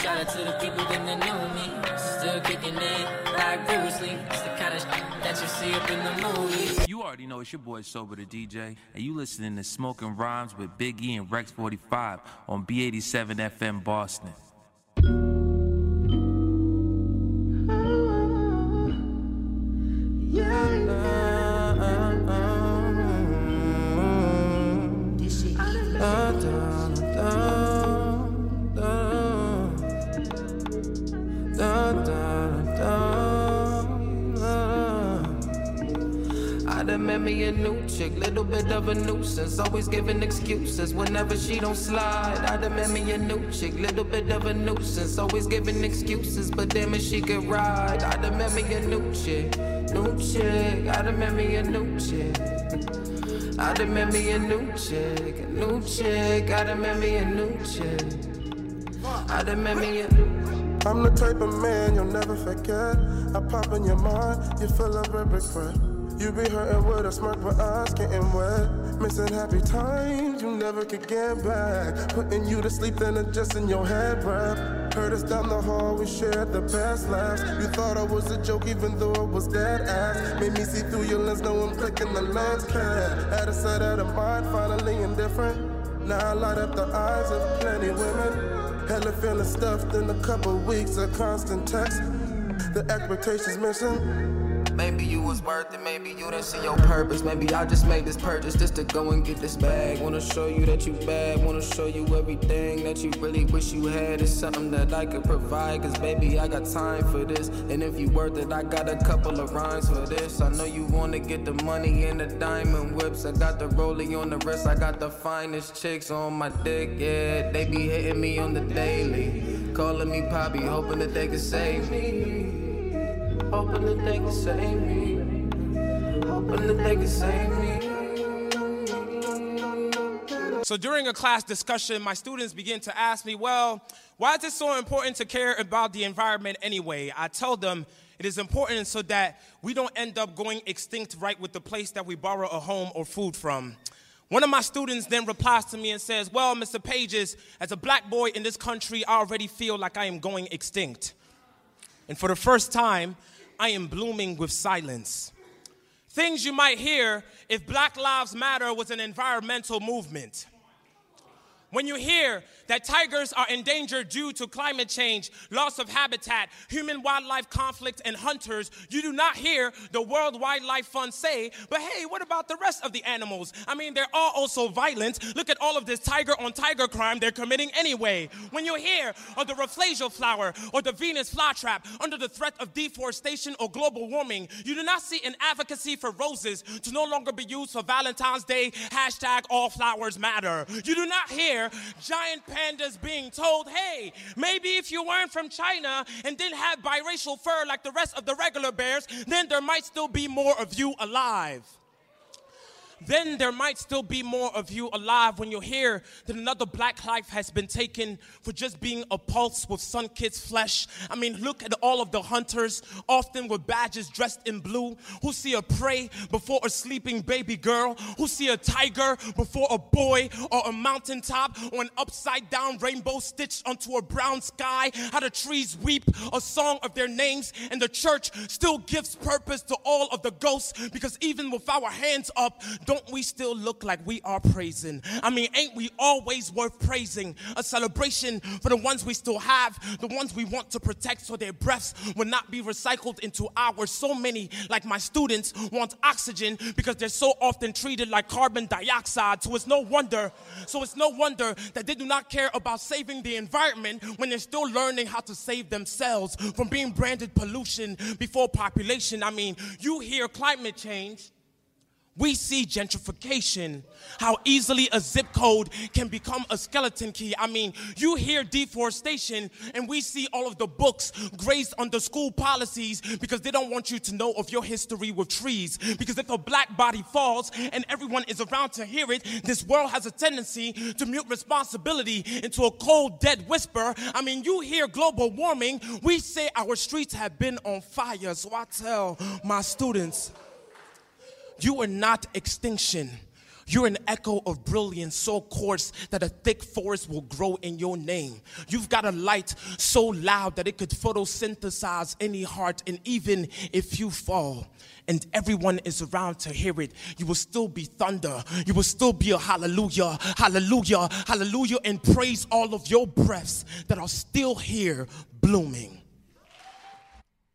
Shout out to the people that they know me. Still kicking it like Bruce Lee. It's the kind of that you see up in the movies. You already know it's your boy Sober the DJ, and you listening to Smoking Rhymes with Big E and Rex 45 on B87 FM Boston. Me a new chick, little bit of a nuisance, always giving excuses whenever she don't slide. I met me a new chick, little bit of a nuisance, always giving excuses, but damn it she could ride. I met me a new chick, new chick. I met me a new chick. I met me a new chick, a new chick. I met me a new chick. I met me a. I'm the type of man you'll never forget. I pop in your mind, you full of regret. You be hurting with a smirk, but eyes getting wet. Missing happy times you never could get back. Putting you to sleep, then adjusting your head wrap. Heard us down the hall, we shared the best laughs. You thought I was a joke, even though I was dead ass. Made me see through your lens, no one clicking the lens cap. Had a set out of mind, finally indifferent. Now I light up the eyes of plenty women. Hella feeling stuffed in a couple weeks of constant text. The expectations missing. Maybe you was worth it, maybe you didn't see your purpose. Maybe I just made this purchase just to go and get this bag. Wanna show you that you bad, wanna show you everything that you really wish you had. It's something that I could provide, cause baby, I got time for this. And if you worth it, I got a couple of rhymes for this. I know you wanna get the money and the diamond whips. I got the rollie on the wrist, I got the finest chicks on my dick, yeah. They be hitting me on the daily. Calling me Poppy, hoping that they can save me. Hoping that they can save me. Hoping that they can save me. So during a class discussion, my students begin to ask me, well, why is it so important to care about the environment anyway? I tell them it is important so that we don't end up going extinct right with the place that we borrow a home or food from. One of my students then replies to me and says, Well, Mr. Pages, as a black boy in this country, I already feel like I am going extinct. And for the first time, I am blooming with silence. Things you might hear if Black Lives Matter was an environmental movement. When you hear that tigers are endangered due to climate change, loss of habitat, human wildlife conflict, and hunters, you do not hear the World Wildlife Fund say, but hey, what about the rest of the animals? I mean, they're all also violent. Look at all of this tiger on tiger crime they're committing anyway. When you hear of the rafflesia flower or the Venus flytrap under the threat of deforestation or global warming, you do not see an advocacy for roses to no longer be used for Valentine's Day, hashtag all flowers matter. You do not hear giant pandas being told, hey, maybe if you weren't from China and didn't have biracial fur like the rest of the regular bears, then there might still be more of you alive then there might still be more of you alive when you hear that another black life has been taken for just being a pulse with sun kissed flesh. I mean, look at all of the hunters, often with badges dressed in blue, who see a prey before a sleeping baby girl, who see a tiger before a boy or a mountaintop or an upside down rainbow stitched onto a brown sky. How the trees weep a song of their names, and the church still gives purpose to all of the ghosts because even with our hands up, don't we still look like we are praising? I mean, ain't we always worth praising? A celebration for the ones we still have, the ones we want to protect so their breaths will not be recycled into ours. So many, like my students, want oxygen because they're so often treated like carbon dioxide. So it's no wonder, so it's no wonder that they do not care about saving the environment when they're still learning how to save themselves from being branded pollution before population. I mean, you hear climate change we see gentrification, how easily a zip code can become a skeleton key. I mean, you hear deforestation, and we see all of the books graced on the school policies because they don't want you to know of your history with trees. Because if a black body falls and everyone is around to hear it, this world has a tendency to mute responsibility into a cold, dead whisper. I mean, you hear global warming, we say our streets have been on fire. So I tell my students, you are not extinction. You're an echo of brilliance so coarse that a thick forest will grow in your name. You've got a light so loud that it could photosynthesize any heart, and even if you fall and everyone is around to hear it, you will still be thunder. You will still be a hallelujah, hallelujah, hallelujah, and praise all of your breaths that are still here blooming.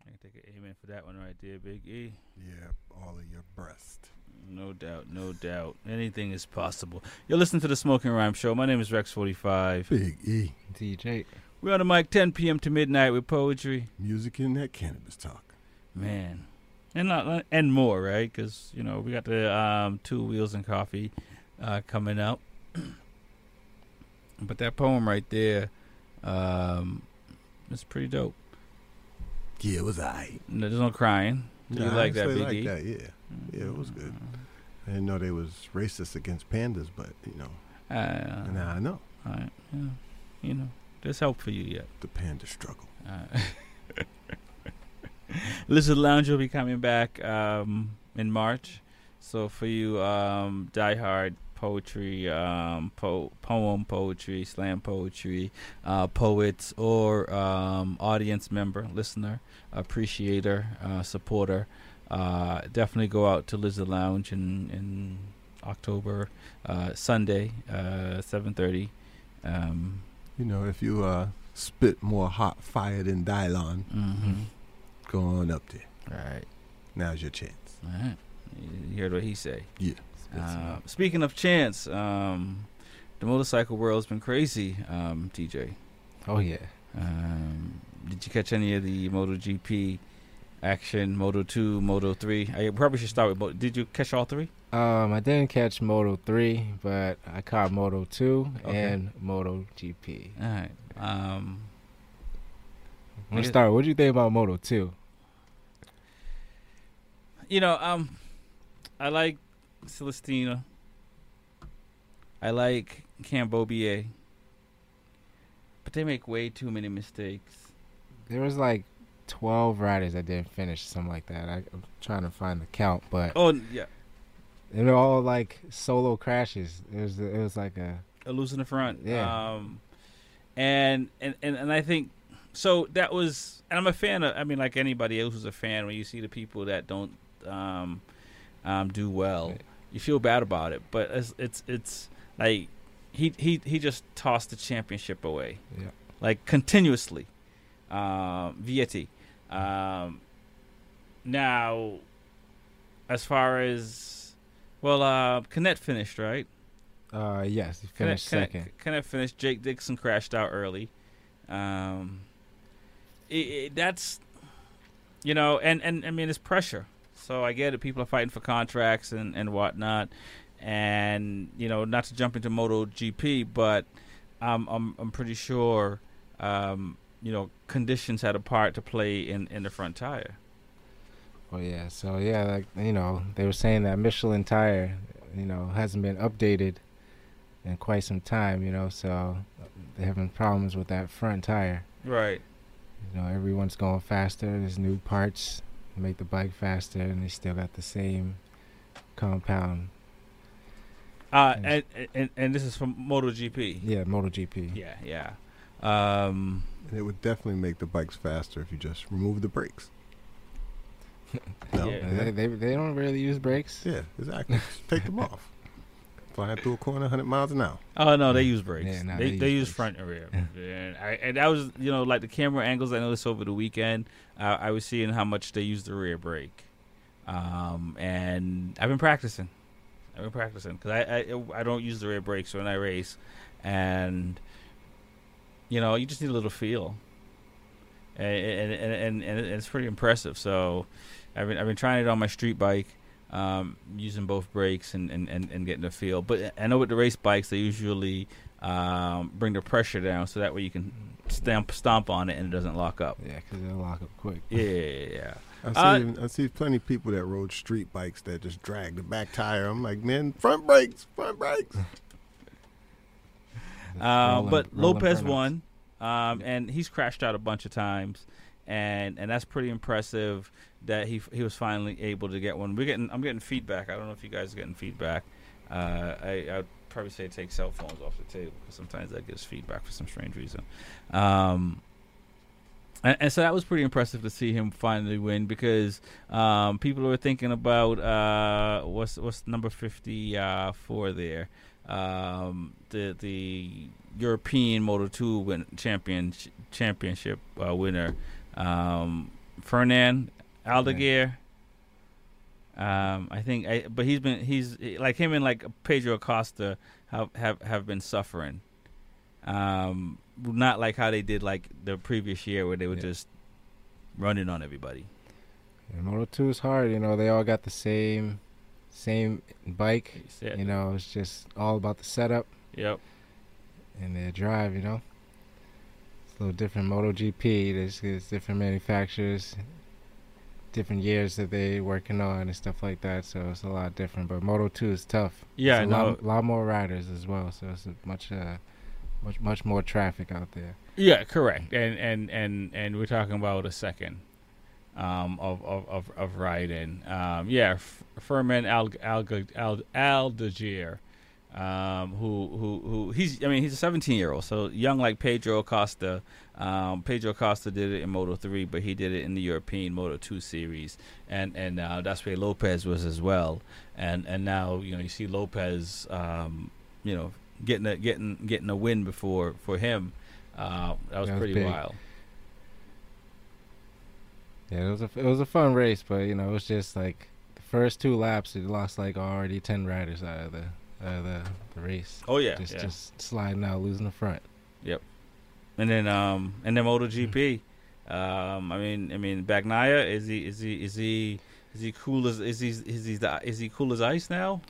I can take an amen for that one right there, Big E. Yeah, all of your breasts. No doubt, no doubt. Anything is possible. You're listening to the Smoking Rhyme Show. My name is Rex45. Big E. DJ. We're on the mic 10 p.m. to midnight with poetry. Music and that cannabis talk. Man. And not, and more, right? Because, you know, we got the um, Two Wheels and Coffee uh, coming up. but that poem right there um, is pretty dope. Yeah, it was I. No, there's no crying. Do you Nah, I like that, actually Big like E? that, yeah. Yeah, it was good. I didn't know they was racist against pandas, but you know, Uh, now I know. All right. Yeah. You know, there's help for you yet. The panda struggle. Uh, Lizard Lounge will be coming back um, in March. So for you um, diehard poetry, um, po- poem poetry, slam poetry, uh, poets, or um, audience member, listener, appreciator, uh, supporter, uh, definitely go out to Lizard Lounge in, in October, uh, Sunday, uh, 7.30. Um, You know, if you uh, spit more hot fire than Dylon, Mhm. go on up there. All right. Now's your chance. All right. You heard what he say. Yeah. Uh, speaking of chance, um, the motorcycle world's been crazy, um, TJ. Oh yeah. Um, did you catch any of the MotoGP action, Moto Two, Moto Three? I probably should start with. Mo- Did you catch all three? Um, I didn't catch Moto three, but I caught Moto two Okay. and Moto GP. All right. Um, Let's start. What do you think about Moto two? You know, um, I like Celestino. I like Cambobier. But they make way too many mistakes. There was like twelve riders that didn't finish, something like that. I, I'm trying to find the count, but Oh yeah, they were all like solo crashes. It was it was like a a loose in the front. Yeah. Um, and and and and I think so. That was, and I'm a fan of. I mean, like anybody else who's a fan, when you see the people that don't um, um, do well, you feel bad about it. But it's it's it's like he he he just tossed the championship away. Yeah. Like continuously. Um, Vietti. Um, now, as far as well, uh, Canet finished right. uh yes, he finished Canet- second. Canet finished. Jake Dixon crashed out early. Um, it, it, that's you know, and and I mean it's pressure. So I get it. People are fighting for contracts and and whatnot, and you know, not to jump into MotoGP, but I'm I'm I'm pretty sure, um, you know, conditions had a part to play in in the front tire. Oh yeah, so yeah, like you know, they were saying that Michelin tire, you know, hasn't been updated in quite some time, you know, so they're having problems with that front tire. Right. You know, everyone's going faster. There's new parts to make the bike faster, and they still got the same compound. Uh, and, and and this is from MotoGP. Yeah, MotoGP. Yeah, yeah. Um, and it would definitely make the bikes faster if you just remove the brakes. No, Yeah. They, they they don't really use brakes. Yeah, exactly. Just Take them off. Flying through a corner 100 miles an hour. Oh no, they use brakes. Yeah, no, they they they use use front and rear. and, I, and that was you know like the camera angles I noticed over the weekend. Uh, I was seeing how much they use the rear brake, um, and I've been practicing. I've been practicing because I, I I don't use the rear brakes when I race, and you know you just need a little feel, and and and, and, and it's pretty impressive. So I've been I've been trying it on my street bike um, using both brakes and, and, and, and getting the feel. But I know with the race bikes, they usually um, bring the pressure down so that way you can stamp stomp on it and it doesn't lock up. Yeah, because they'll lock up quick. Yeah, yeah, yeah. I see, Uh, I see plenty of people that rode street bikes that just drag the back tire. I'm like, man, front brakes, front brakes. Uh, Rolling- but rolling Lopez won, um, and he's crashed out a bunch of times, and and that's pretty impressive that he he was finally able to get one. We're getting I'm getting feedback. I don't know if you guys are getting feedback. Uh, I I'd probably say take cell phones off the table because sometimes that gives feedback for some strange reason. Um, and, and so that was pretty impressive to see him finally win because um, people were thinking about uh, what's what's number fifty uh, four there, um, the the European Moto Two win, champion championship uh, winner, um, Fermín Aldeguer. Um, I think, I, but he's been he's like him and like Pedro Acosta have have, have been suffering. Um, not like how they did like the previous year where they were just running on everybody. Yeah, Moto Two is hard. You know, they all got the same, same bike. Yeah. You know, it's just all about the setup. Yep. And the drive. You know, it's a little different. MotoGP. There's, there's different manufacturers, different years that they working on and stuff like that. So it's a lot different. But Moto Two is tough. Yeah, It's a I lot, lot more riders as well. So it's much, uh, much, much more traffic out there. Yeah, correct. And and and and we're talking about a second um, of, of of of riding. Um, yeah, F- Fermín Al Al Al Aldeguer, um, who who who he's I mean he's a 17 year old, so young like Pedro Acosta. Um, Pedro Acosta did it in Moto 3, but he did it in the European Moto 2 series, and and uh, that's where Lopez was as well. And and now you know you see Lopez, um, you know, getting a getting getting a win before for him. Uh, that was That was pretty big. wild. Yeah, it was a it was a fun race, but you know it was just like the first two laps, it lost like already ten riders out of the out of the, the race. Oh, yeah, just yeah. just sliding out, losing the front. Yep. And then um and then MotoGP. Um I mean I mean Bagnaia is he is he is he is he cool as is he is he the, is he cool as ice now?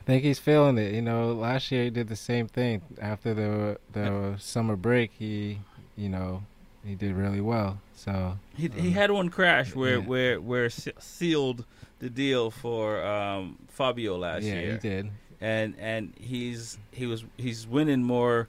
I think he's feeling it. You know, last year he did the same thing after the the summer break. He, you know, he did really well. So He he had one crash where yeah. where where sealed the deal for um Fabio last Yeah, he year. did. And and he's he was he's winning more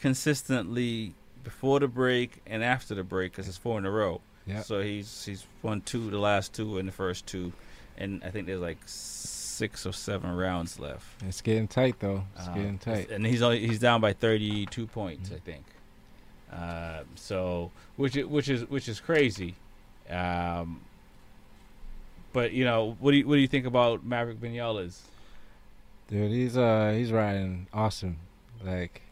consistently before the break and after the break because it's four in a row. Yep. So he's he's won two the last two and the first two, and I think there's like six or seven rounds left. it's getting tight though. It's Uh, getting tight. and he's only he's down by 32 points, I think. Uh, so which is, which is which is crazy. Um, but you know, what do you what do you think about Maverick Vinales? Dude, he's uh he's riding awesome. Like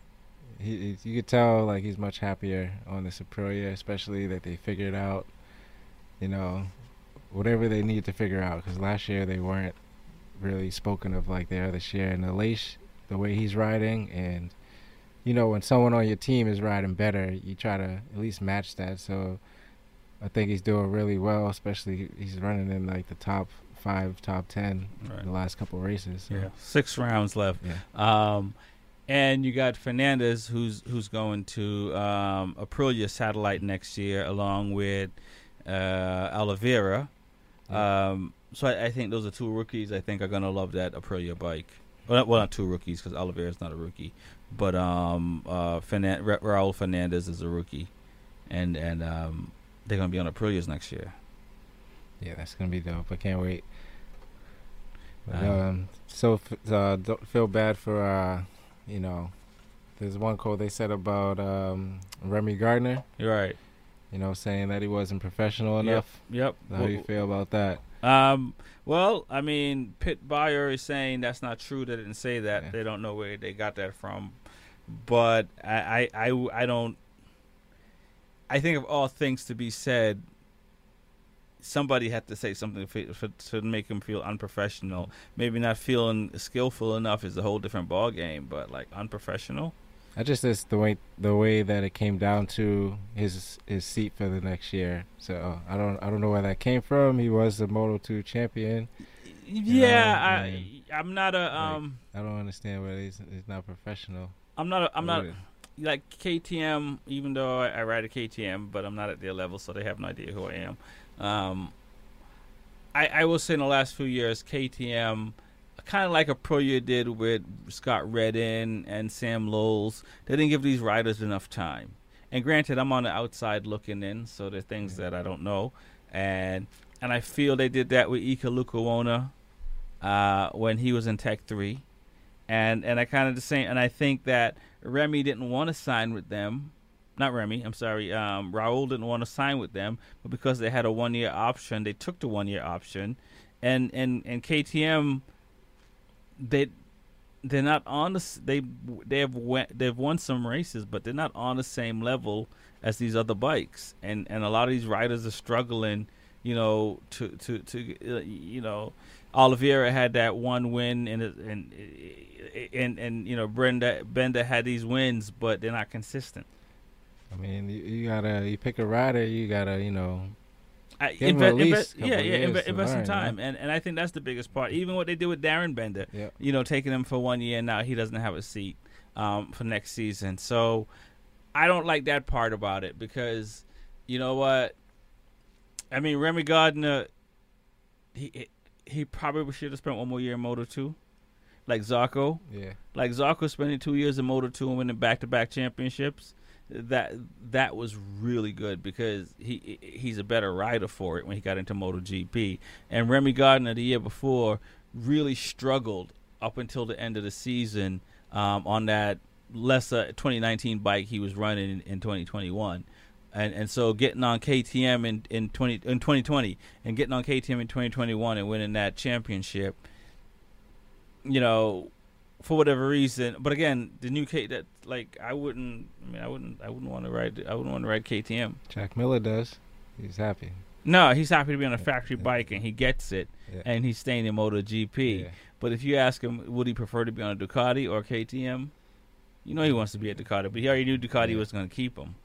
he, he- you could tell like he's much happier on the Aprilia, especially that they figured out, you know, whatever they need to figure out. Because last year they weren't really spoken of like they are this year. And the leash, the way he's riding, and you know when someone on your team is riding better, you try to at least match that. So I think he's doing really well. Especially he's running in like the top five, top ten Right. the last couple races. So. Yeah, six rounds left. Um, and you got Fernandez, who's who's going to um, Aprilia Satellite next year, along with uh, Oliveira. Um, so I, I think those are two rookies. I think are going to love that Aprilia bike. Well, not, well, not two rookies because Oliveira is not a rookie, but um, uh, Fernan- Ra- Raul Fernandez is a rookie, and and um, they're going to be on Aprilias next year. Yeah, that's gonna be dope. I can't wait. But, Um, um, so f- uh, don't feel bad for uh, you know, there's one quote they said about um, Remy Gardner. You're right. You know, saying that he wasn't professional enough. Yep. How do you feel about that? Um, well, I mean, Pit Beirer is saying that's not true. They didn't say that. They don't know where they got that from. But I, I, I, I don't. I think of all things to be said, somebody had to say something for, for, to make him feel unprofessional. Maybe not feeling skillful enough is a whole different ball game. But like unprofessional. I just it's the way the way that it came down to his his seat for the next year. So I don't I don't know where that came from. He was the Moto Two champion. Yeah, know, I, and, I'm not a like, um. I don't understand why he's he's not professional. I'm not. A, I'm not like KTM. Even though I, I ride a KTM, but I'm not at their level, so they have no idea who I am. Um, I I will say in the last few years, KTM, kind of like a pro year did with Scott Redding and Sam Lowes, they didn't give these riders enough time. And granted, I'm on the outside looking in, so there are things that I don't know, and and I feel they did that with Iker Lecuona uh, when he was in Tech Three and and I kind of the same. And I think that Remy didn't want to sign with them. Not Remy. I'm sorry. Um, Raul didn't want to sign with them, but because they had a one year option, they took the one year option, and and and KTM. They they're not on the they they have went, they've won some races, but they're not on the same level as these other bikes, and and a lot of these riders are struggling. You know, to to to uh, you know, Oliveira had that one win, and and and and you know, Brad Binder had these wins, but they're not consistent. I mean, you, you gotta you pick a rider, you gotta you know. I, give him at least invest, yeah, yeah, invest in learn, you time, and and I think that's the biggest part. Even what they did with Darryn Binder, Yeah. you know, taking him for one year now, he doesn't have a seat um, for next season. So I don't like that part about it because you know what? I mean, Remy Gardner, he he probably should have spent one more year in Moto Two, like Zarco. Yeah. like Zarco spending two years in Moto Two and winning back to back championships. That that was really good because he he's a better rider for it when he got into Moto GP. And Remy Gardner the year before really struggled up until the end of the season um, on that lesser 2019 bike he was running in, in 2021 and and so getting on KTM in in 20 in 2020 and getting on KTM in 2021 and winning that championship you know for whatever reason but again the new K that like I wouldn't I mean I wouldn't I wouldn't want to ride I wouldn't want to ride KTM Jack Miller does. He's happy. No, he's happy to be on a factory bike and he gets it, Yeah. and he's staying in MotoGP. But if you ask him, would he prefer to be on a Ducati or KTM? You know he wants to be at Ducati, but he already knew Ducati was going to keep him.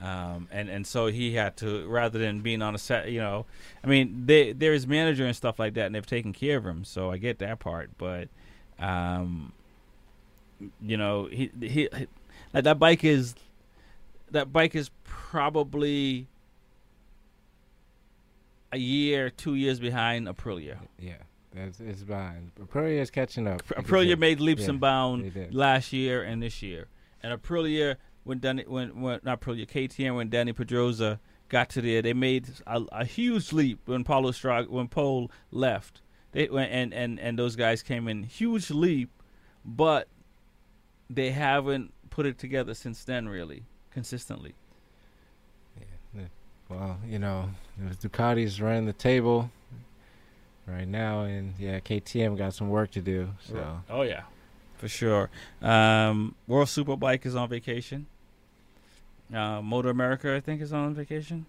Um, and and so he had to rather than being on a set, you know, I mean, they they're manager and stuff like that, and they've taken care of him. So I get that part, but um, you know, he he, he like that bike is that bike is probably a year, two years behind Aprilia. Yeah, that's it's behind. Aprilia is catching up. Aprilia made leaps yeah, and bounds last year and this year, and Aprilia when Danny when, when not Aprilia KTM when Dani Pedrosa got to there, they made a, a huge leap when Paulo Strag when Pole left. They went and and and those guys came in huge leap, but they haven't put it together since then really consistently. Yeah. Well, you know, Ducati's running the table right now, and yeah, KTM got some work to do. So Oh yeah, for sure. Um, World Superbike is on vacation. Uh, MotoAmerica, I think, is on vacation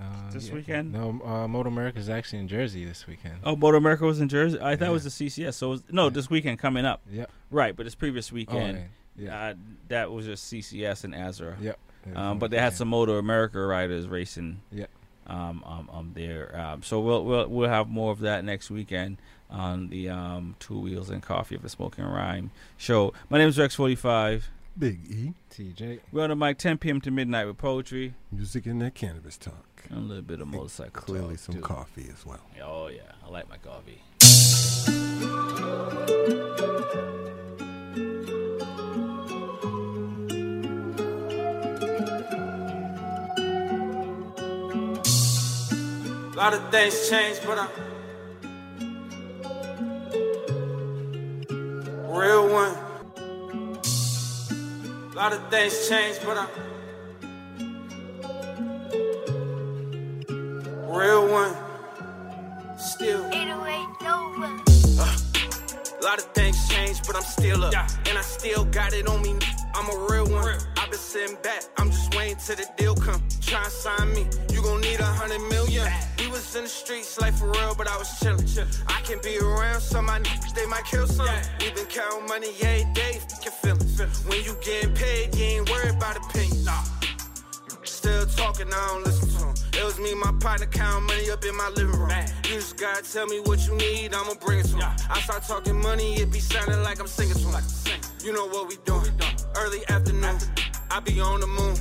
uh, this yeah. weekend. No, uh, MotoAmerica is actually in Jersey this weekend. Oh, MotoAmerica was in Jersey. I thought it was the CCS. So was, no, this weekend coming up. Yep. Right, but this previous weekend, Oh, yeah. uh, that was just CCS and ASRA. Yep. Um, but they had some MotoAmerica riders racing. Yep. Um, um, um, there. Um, so we'll we'll we'll have more of that next weekend on the um Two Wheels and Coffee of the Smoking Rhyme show. My name is Rex Forty Five. Big E. TJ. We're on the mic 10 p.m. to midnight with poetry. Music and that cannabis talk. And a little bit of motorcycle Clearly talk, some too. coffee as well. Oh yeah, I like my coffee. A lot of things change, but I'm real one. A lot of things change, but I'm real one. Still. Uh, a lot of things change, but I'm still up. And I still got it on me. I'm a real one. Been sitting back. I'm just waiting till the deal come. Try and sign me. You gon' need a hundred million. We was in the streets like for real, but I was chillin'. I can be around some my niggas, they might kill some. We been counting money every day, f***ing feelings. When you getting paid, you ain't worried about opinions. Still talking, I don't listen to 'em. It was me, my partner, counting money up in my living room. You just gotta tell me what you need, I'ma bring it to 'em. I start talking money, it be sounding like I'm singing to 'em. You know what we doing? Early afternoon, I be on the moon.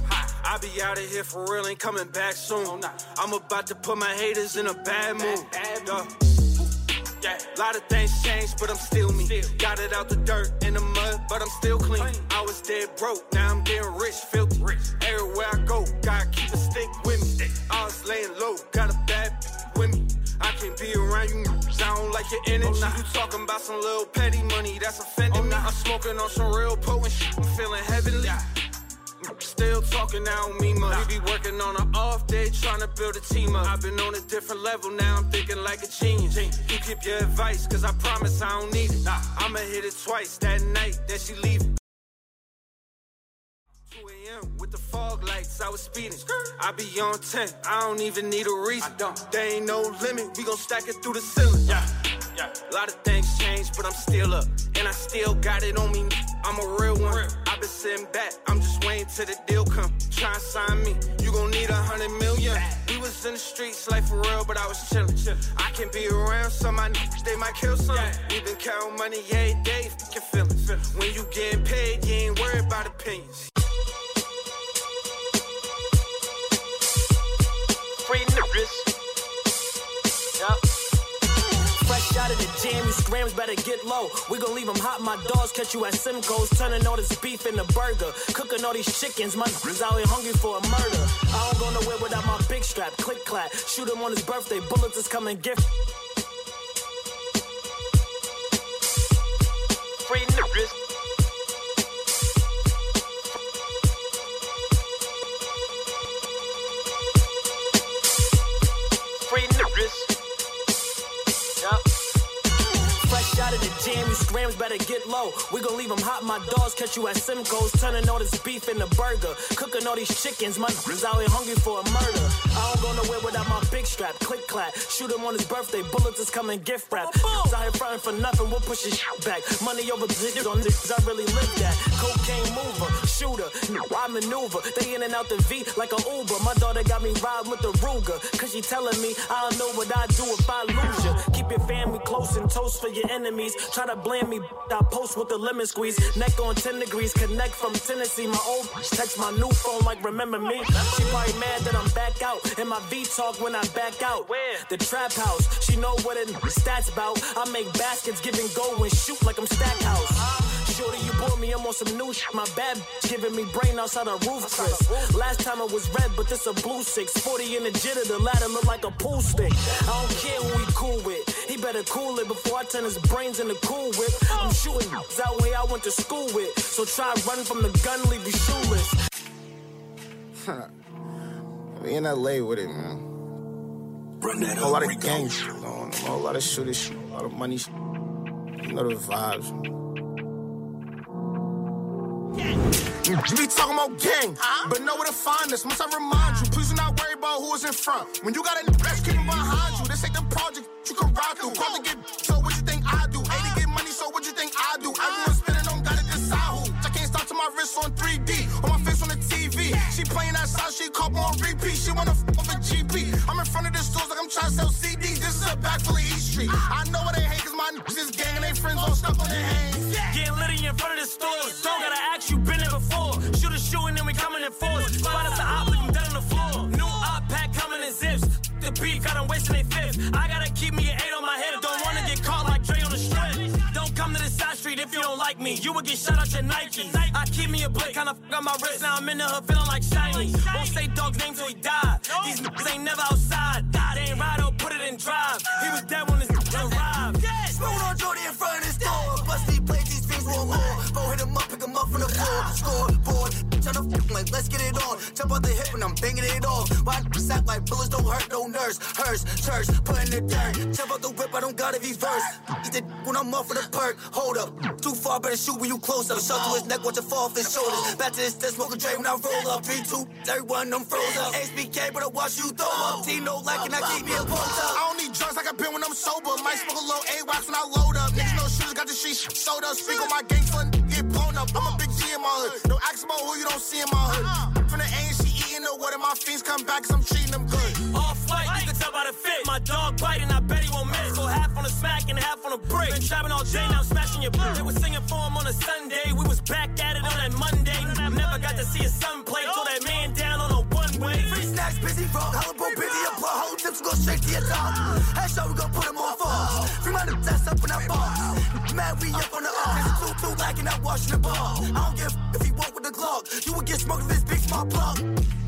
I be out of here for real, ain't coming back soon. I'm about to put my haters in a bad mood. Yeah. Yeah, lot of things changed, but I'm still me. Got it out the dirt in the mud, but I'm still clean. I was dead broke, now I'm getting rich, filthy. Everywhere I go, gotta keep a stick with me. I was laying low, got a bad with me. I can't be around you, I don't like your energy. Oh, you talking about some little petty money that's offending oh, me. I'm smoking on some real potent shit, I'm feeling heavenly. Still talking, I don't mean much. We be working on an off day, trying to build a team up. I've been on a different level, now I'm thinking like a genius. You keep your advice, cause I promise I don't need it. I'ma hit it twice that night, then she leave it. 2 a.m. with the fog lights, I was speeding. I be on 10, I don't even need a reason. There ain't no limit, we gon' stack it through the ceiling. Yeah, yeah. A lot of things change, but I'm still up. And I still got it on me, I'm a real one. i been sitting back, I'm just waiting till the deal come. Try and sign me, you gon' need a hundred million. We was in the streets like for real, but I was chillin'. I can't be around some my niggas, they might kill some. We been counting money every day, f***ing feelings. When you getting paid, you ain't worried about opinions. Free. Fresh out of the jam, you scrams better get low. We gon' leave them hot, my dogs catch you at Simcoe's. Turning all this beef into burger. Cooking all these chickens, my niggas out here hungry for a murder. I don't go nowhere without my big strap, click clap. Shoot him on his birthday, bullets is coming gift. Free niggas. Free niggas. Fresh out of the jam, you scrams better get low. We gon' leave them hot, my dogs catch you at Simcoe's. Turning all this beef into burger. Cooking all these chickens, my niggas out here hungry for a murder. I don't go nowhere without my big strap. Click clap, shoot him on his birthday. Bullets is coming gift wrap. Out here frontin' for nothing, we'll push his back. Money over bitches on this, I really live that. Cocaine mover, shooter, Now I maneuver. They in and out the V like a Uber. My daughter got me riding with the Ruger. Cause she telling me I don't know what I do if I lose ya. Keep your family close and toast for your enemies. Try to blame me, I post with the lemon squeeze. Neck on 10 degrees, connect from Tennessee. My old bitch text my new phone like remember me. She probably mad that I'm back out. In my V talk when I back out. Where? The trap house, she know what it stats about. I make baskets, giving go and shoot like I'm Stackhouse. Shorty, you bought me, I'm on some new shit. My bad bitch giving me brain outside a roof, Chris. Last time it was red, but this a blue six. 40 in the jitter, the ladder look like a pool stick. I don't care who he cool with. He better cool it before I turn his brains into cool whip. I'm shooting that way I went to school with. So try run from the gun, leave you shoeless. we in LA with it, man. a lot of gang shit going on, a whole lot of shooting shit, a lot of money shit. You know the vibes. You be talking about gang, but know where to find us. Must I remind you? Please do not worry about who is in front. When you got a that's keeping behind you, this ain't the project you can ride through. Call to get, so what you think I do? A to get money, so what you think I do? Everyone spinning on, gotta decide who. I can't stop to my wrist on 3D, She playing that side, she caught on repeat. She wanna f off a GP. I'm in front of the stores like I'm trying to sell CDs. This is a back full of East Street. I know what they hate, cause my niggas is gang and they friends all stuck on their hands. Getting litty in front of the stores. Don't gotta ask you, been there before. Shoot a shoe and then we coming in force. Spot us a op, leave 'em dead on the floor. New op pack coming in zips. The beat got got 'em wasting they fifth. I gotta me. You would get shot out your Nike. I keep me a blick, kinda f on my wrist. Now I'm in the hood feeling like shiny. Won't say dog's name till he died. These niggas ain't never outside. They ain't ride or put it in drive. He was f like, let's get it on. Jump out the hip and I'm banging it off. Why act like bullets don't hurt, no nurse. Hers, church, put in the dirt. Jump out the whip, I don't gotta be first. Eat the when I'm off for the perk. Hold up, too far, better shoot when you close up. Shot to his neck, watch it fall off his shoulders. Back to this, dead smoke a Dre when I roll up. V2, everyone, them froze up. HBK, but I watch you throw up. Tino like, and I keep me a post up. I don't need drugs like I've been when I'm sober. Might smoke a little A-Wax when I load up. Niggas know shooters got the shit sold up. Speak on my gang for up. I'm a big G in my hood. No ask about who you don't see in my hood. Uh-huh. From the ANC eating the water, my fiends come back cause I'm treating them good. Off white, you can tell by the fit. My dog biting, I bet he won't miss. Go half on the smack and half on the break. Been trapping all day, now I'm smashing your brick. They was singing for him on a Sunday. We was back at it on that Monday. Never got to see his son play. Throw that man down on a one way. Free snacks, busy rock, Halliburton, busy up, put whole tips, go straight to your top. Headshot, we gon' put him on falls. Free my that's up in that box. Man, we up on the arms. Two, two, like and not washing the ball. I don't give if he walk with the Glock. You would get smoked if this big small plug.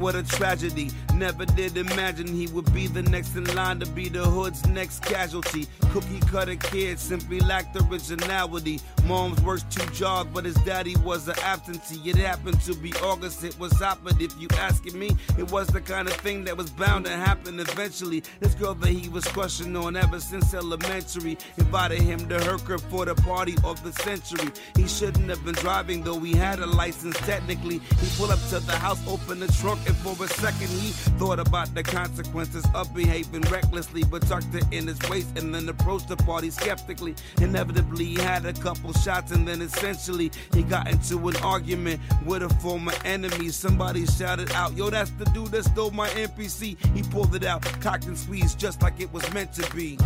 What a tragedy. Never did imagine he would be the next in line to be the hood's next casualty. Cookie cutter kid simply lacked originality. Mom's worked two jobs, but his daddy was an absentee. It happened to be August, it was happened. If you asking me, it was the kind of thing that was bound to happen eventually. This girl that he was crushing on ever since elementary invited him to her crib for the party of the century. He shouldn't have been driving, though he had a license technically. He pulled up to the house, opened the trunk, and for a second he thought about the consequences of behaving recklessly, but tucked it in his waist and then approached the party skeptically. Inevitably, he had a couple shots, and then essentially he got into an argument with a former enemy. Somebody shouted out, Yo, that's the dude that stole my NPC. He pulled it out, cocked and squeezed just like it was meant to be.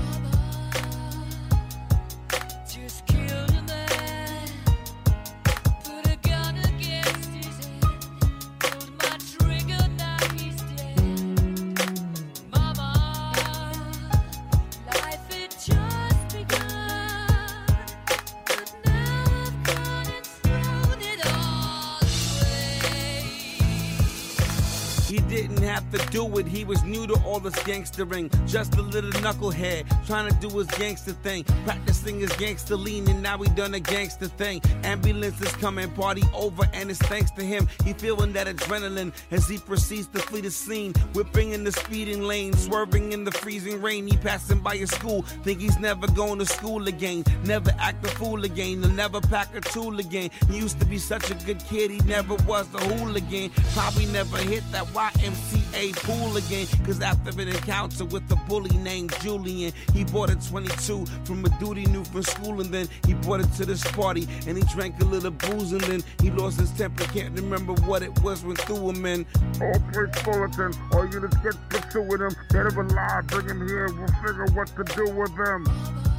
To do it. He was new to all this gangstering, just a little knucklehead, trying to do his gangster thing, practicing his gangster lean, and now he done a gangster thing. Ambulance is coming, party over, and it's thanks to him. He feeling that adrenaline as he proceeds to flee the scene, whipping in the speeding lane, swerving in the freezing rain. He passing by his school, think he's never going to school again, never act a fool again, he'll never pack a tool again. He used to be such a good kid, he never was a hooligan. Probably never hit that YMCA pool again, cause after an encounter with a bully named Julian, he bought a 22 from a dude he knew from school, and then he brought it to this party, and he drank a little booze, and then he lost his temper, can't remember what it was went through him, and All police bulletin. All units get pursuing him. Dead or alive, bring him here. We'll figure what to do with them.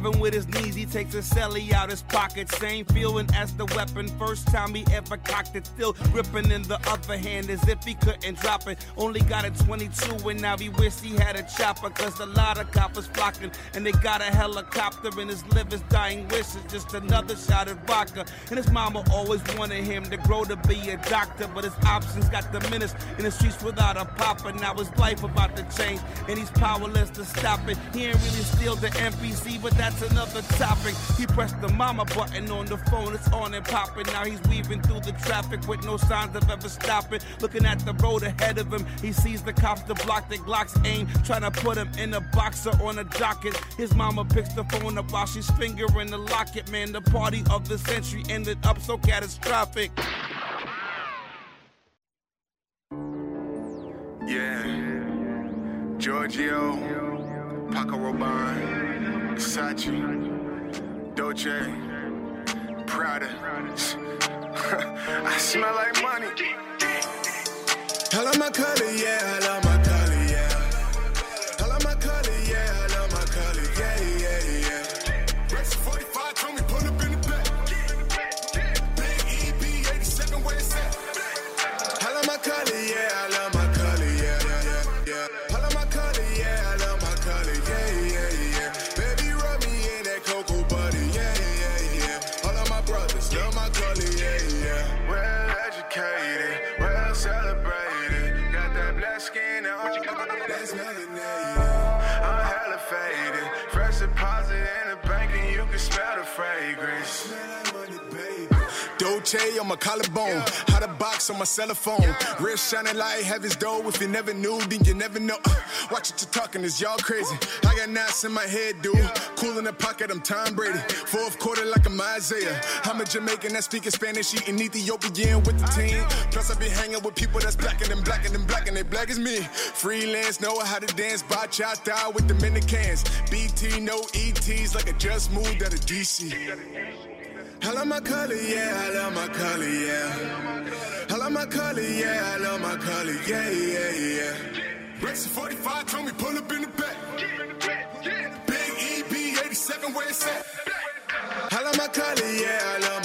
Driving with his knees, he takes a celly out his pocket. Same feeling as the weapon. First time he ever cocked it, still gripping in the other hand as if he couldn't drop it. Only got a 22 and now he wish he had a chopper. Cause a lot of coppers flocking and they got a helicopter and his liver's dying wish is just another shot of vodka. And his mama always wanted him to grow to be a doctor, but his options got diminished in the streets without a papa. Now his life about to change and he's powerless to stop it. He ain't really steal the MPC, but that's another topic. He pressed the mama button on the phone, it's on and popping. Now he's weaving through the traffic with no signs of ever stopping. Looking at the road ahead of him, he sees the cops to block the Glock's aim, trying to put him in a boxer on a docket. His mama picks the phone up while she's fingering the locket. Man, the party of the century ended up so catastrophic. Yeah. Giorgio, Paco Rabanne, Versace, Dolce, Prada. I smell like money. I love my color, yeah, I love my color, On my collarbone, hot a box on my cell phone. Wrist shining like heaven's door. If you never knew, then you never know. Uh, watch what you're talking, is y'all crazy. I got knots in my head, dude. Cool in the pocket, I'm Tom Brady. Fourth quarter like I'm Isaiah. I'm a Jamaican that speaking Spanish, eating Ethiopian with the team. Plus, I be hanging with people that's blacker than blacker than black, and they black as me. Freelance, know how to dance, bachata with Dominicans. BT, no ETs, like I just moved out of DC. I love my color, yeah, I love my color, yeah. I love my color, yeah, I love my color, yeah, yeah, yeah. Yeah. Rex 45 told me pull up in the back. Big EB 87 where it's at. I love my color, yeah, I love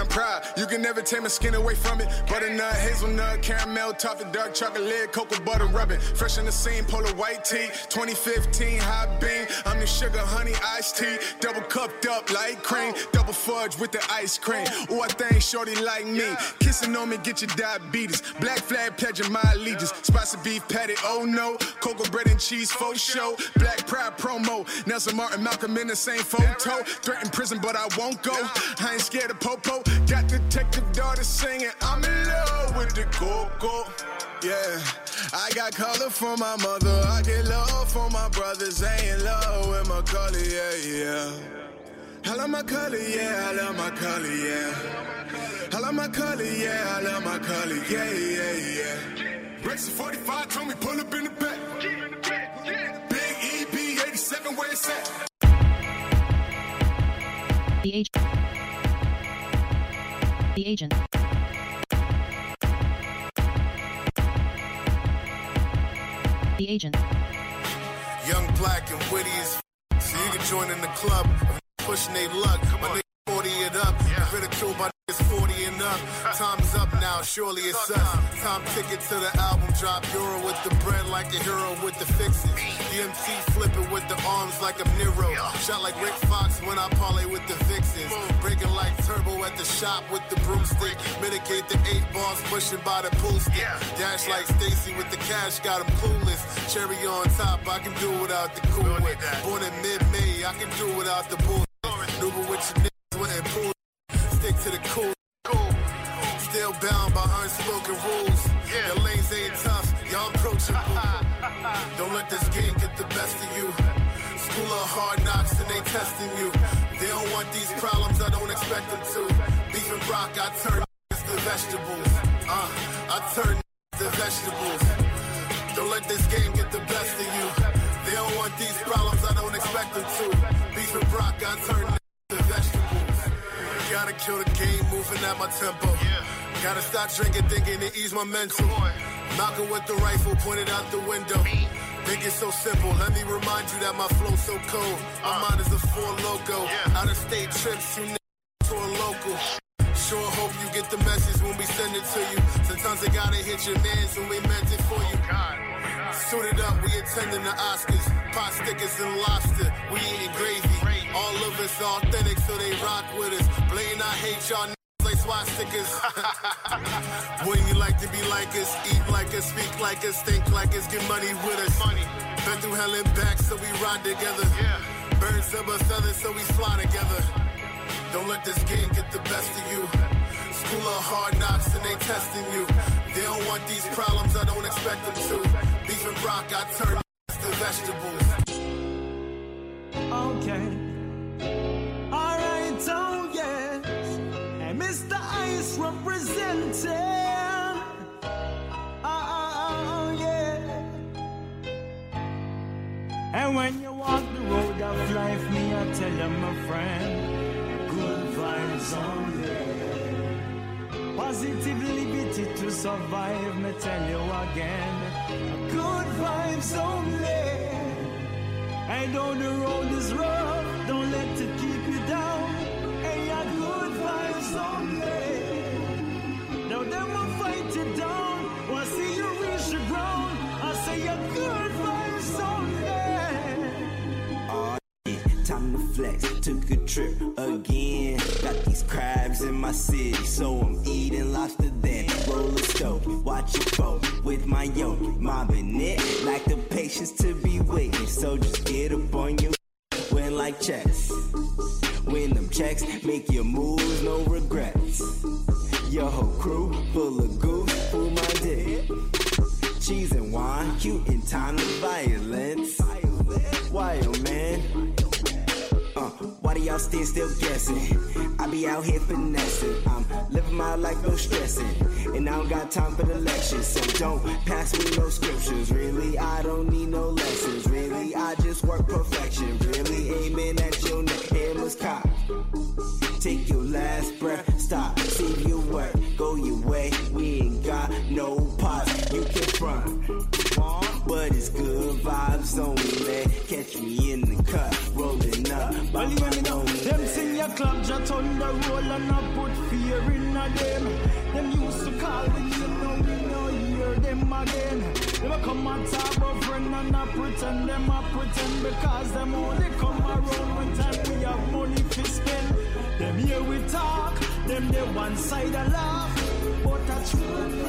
I'm proud. You can never take my skin away from it. Butternut, hazelnut, caramel, toffee, dark chocolate, cocoa butter rubbing. Fresh in the scene, polar white tee. 2015 hot bean. I'm the sugar, honey, iced tea. Double cupped up like cream. Double fudge with the ice cream. Ooh, I think shorty like me. Kissing on me, get your diabetes. Black flag pledging my allegiance. Spicy beef patty, oh no. Cocoa bread and cheese, faux show. Black pride promo. Nelson Martin, Malcolm in the same photo. Threatened prison, but I won't go. I ain't scared of popo. Got detective daughter singing. I'm in love with the coco. Yeah, I got color for my mother. I get love for my brothers. I ain't love with my color. Yeah, yeah. I love my color. Yeah, I love my color. Yeah. I love my color, yeah, I love my color, yeah, yeah, yeah. Racing 45, told me pull up in the back. Big EB 87, where it's at. The age. The agent. The agent. Young, black, and witty as so you can join in the club. Pushing they luck, 40 and up. Ridicule my niggas 40 and up. Time's up now, surely it's us. Time ticket to the album drop. Euro with the bread like a hero with the fixes. MC flipping with the arms like a Nero. Shot like Rick Fox when I parlay with the Vixens. Breaking like turbo at the shop with the broomstick. Mitigate the eight balls pushing by the pool stick. Dash like Stacy with the cash, got him clueless. Cherry on top, I can do without the cool. Born in mid-May, I can do without the bull. Nuba with your niggas wouldn't. Stick to the cool. Still bound by unspoken rules. Yeah. Your lanes ain't tough, y'all approachable. Don't let this game get the best of you. School of hard knocks and they testing you. They don't want these problems, I don't expect them to. Beef and rock, I turn to vegetables. Uh, I turn to vegetables. Don't let this game get the best of you. They don't want these problems, I don't expect them to. Beef and rock, I turn to vegetables. Gotta kill the game, moving at my tempo. Yeah. Gotta stop drinking, thinking to ease my mental. Malcolm with the rifle pointed out the window. Think it's so simple. Let me remind you that my flow's so cold. My mind is a four logo. Out of state trips, you niggas to a local. Sure hope you get the message when we send it to you. Sometimes they gotta hit your mans when we meant it for you. Suited up, we attending the Oscars. Pot stickers and lobster, we eating gravy. All of us authentic, so they rock with us. Blatant, I hate y'all niggas like swastikas. Wouldn't you like to be like us? Eat like us, speak like us, think like us, get money with us. Money. Been through hell and back, so we ride together. Yeah. Birds of a feather, so we fly together. Don't let this game get the best of you. School of hard knocks and they testing you. They don't want these problems, I don't expect them to. Beef and rock, I turn to vegetables. Okay. Alright, oh yes. And Mr. Ice representing. Ah, ah, ah, oh, yeah. And when you walk the road of life, me, I tell you, my friend, only. Positive liberty to survive, me tell you again, good vibes only. And though the road is rough, don't let it to flex. Took a trip again. Got these crabs in my city, so I'm eating lobster then. Roll a watch it flow with my yo, mobbing it. Like the patience to be waiting, so just get up on your win like chess. Win them checks, make your moves, no regrets. Your whole crew full of goof, pull my dick. Cheese and wine, cute in time of violence. Oh man? Uh, why do y'all still still guessing? I be out here finessing. I'm living my life no stressing. And I don't got time for the lectures. So don't pass me no scriptures. Really, I don't need no lessons. Really, I just work perfection. Really aiming at your neck. Hammers cock. Take your last breath. Stop. See your work. Go your way. We ain't got no pause. You can front. But it's good vibes only. Catch me in the cut. Rolling up. Well, you me know, them sing your club, just on the roll and I put fear in a them. Them used to call me, you know, we know, hear them again. Them a come and talk about friend and I pretend, them I pretend because them only come around when time we have money to spend. Them here we talk, them they one side a laugh. But a truth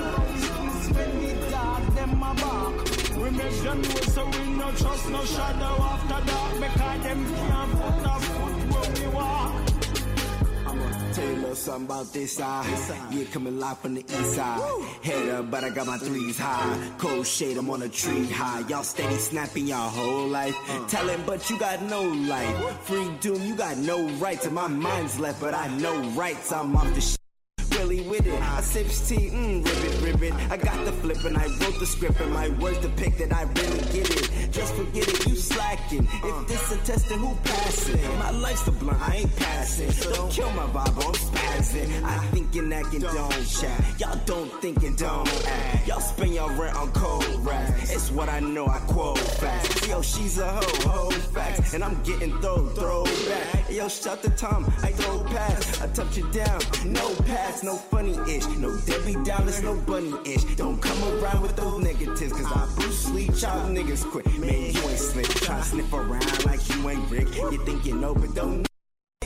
is when we talk, them a bark. We make them know so we no trust no shadow after dark because them can't put a foot where we walk. I'ma tell you a little something about this side. Yeah, coming live from the east side. Head up, but I got my threes high. Cold shade, I'm on a tree high. Y'all steady snapping your whole life. Uh. Talent, but you got no life. Free doom, you got no rights. And my mind's left, but I know rights. I'm off the shit. Really with it. I sips tea, mmm, ribbit, ribbit. I got the flip and I wrote the script and my words depict that I really get it. Just forget it, you slacking. If this a test, then who passing? My life's the blunt, I ain't passing. So don't kill my vibe, I'm spazzing. I think and act and don't chat. Y'all don't think and don't act. Y'all spend your rent on cold racks. It's what I know, I quote facts. Yo, she's a hoe, hoe facts. And I'm getting throw, throw back. Yo, shout the Tom, I throw pass. I touch it down, no pass, no funny ish. No Debbie Dallas, no bunny ish. Don't come around with those negatives, cause I Bruce Lee child niggas quit. Man, you ain't slick. Try to sniff around like you ain't Rick. You think you know, but don't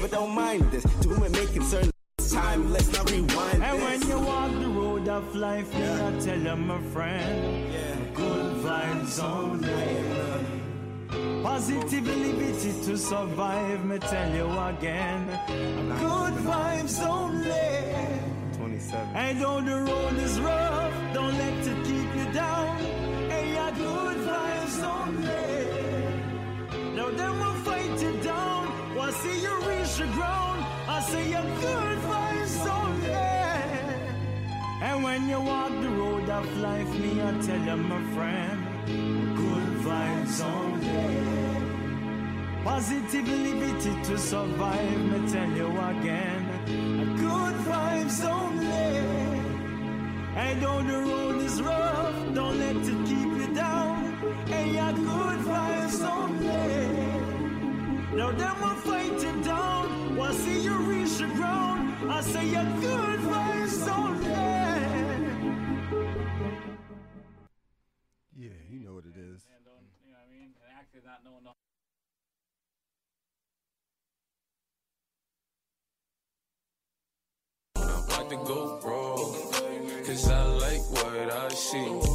but don't mind this. Do it, make concern. Time, let's not rewind And when you walk the road of life, me I tell you, my friend, good vibes only. Positivity to survive, me tell you again, good vibes only. 27. And though the road is rough, say you good vibes only. And when you walk the road of life, me I tell you, my friend, good vibes only. liberty to survive, me tell you again, good vibes only. And though the road is rough, don't let it keep you down. And yeah, good vibes only. Now them will fight you down. I see you. I say you good vibes only. Yeah, you know what it is. Like the GoPro, cause I like what I see.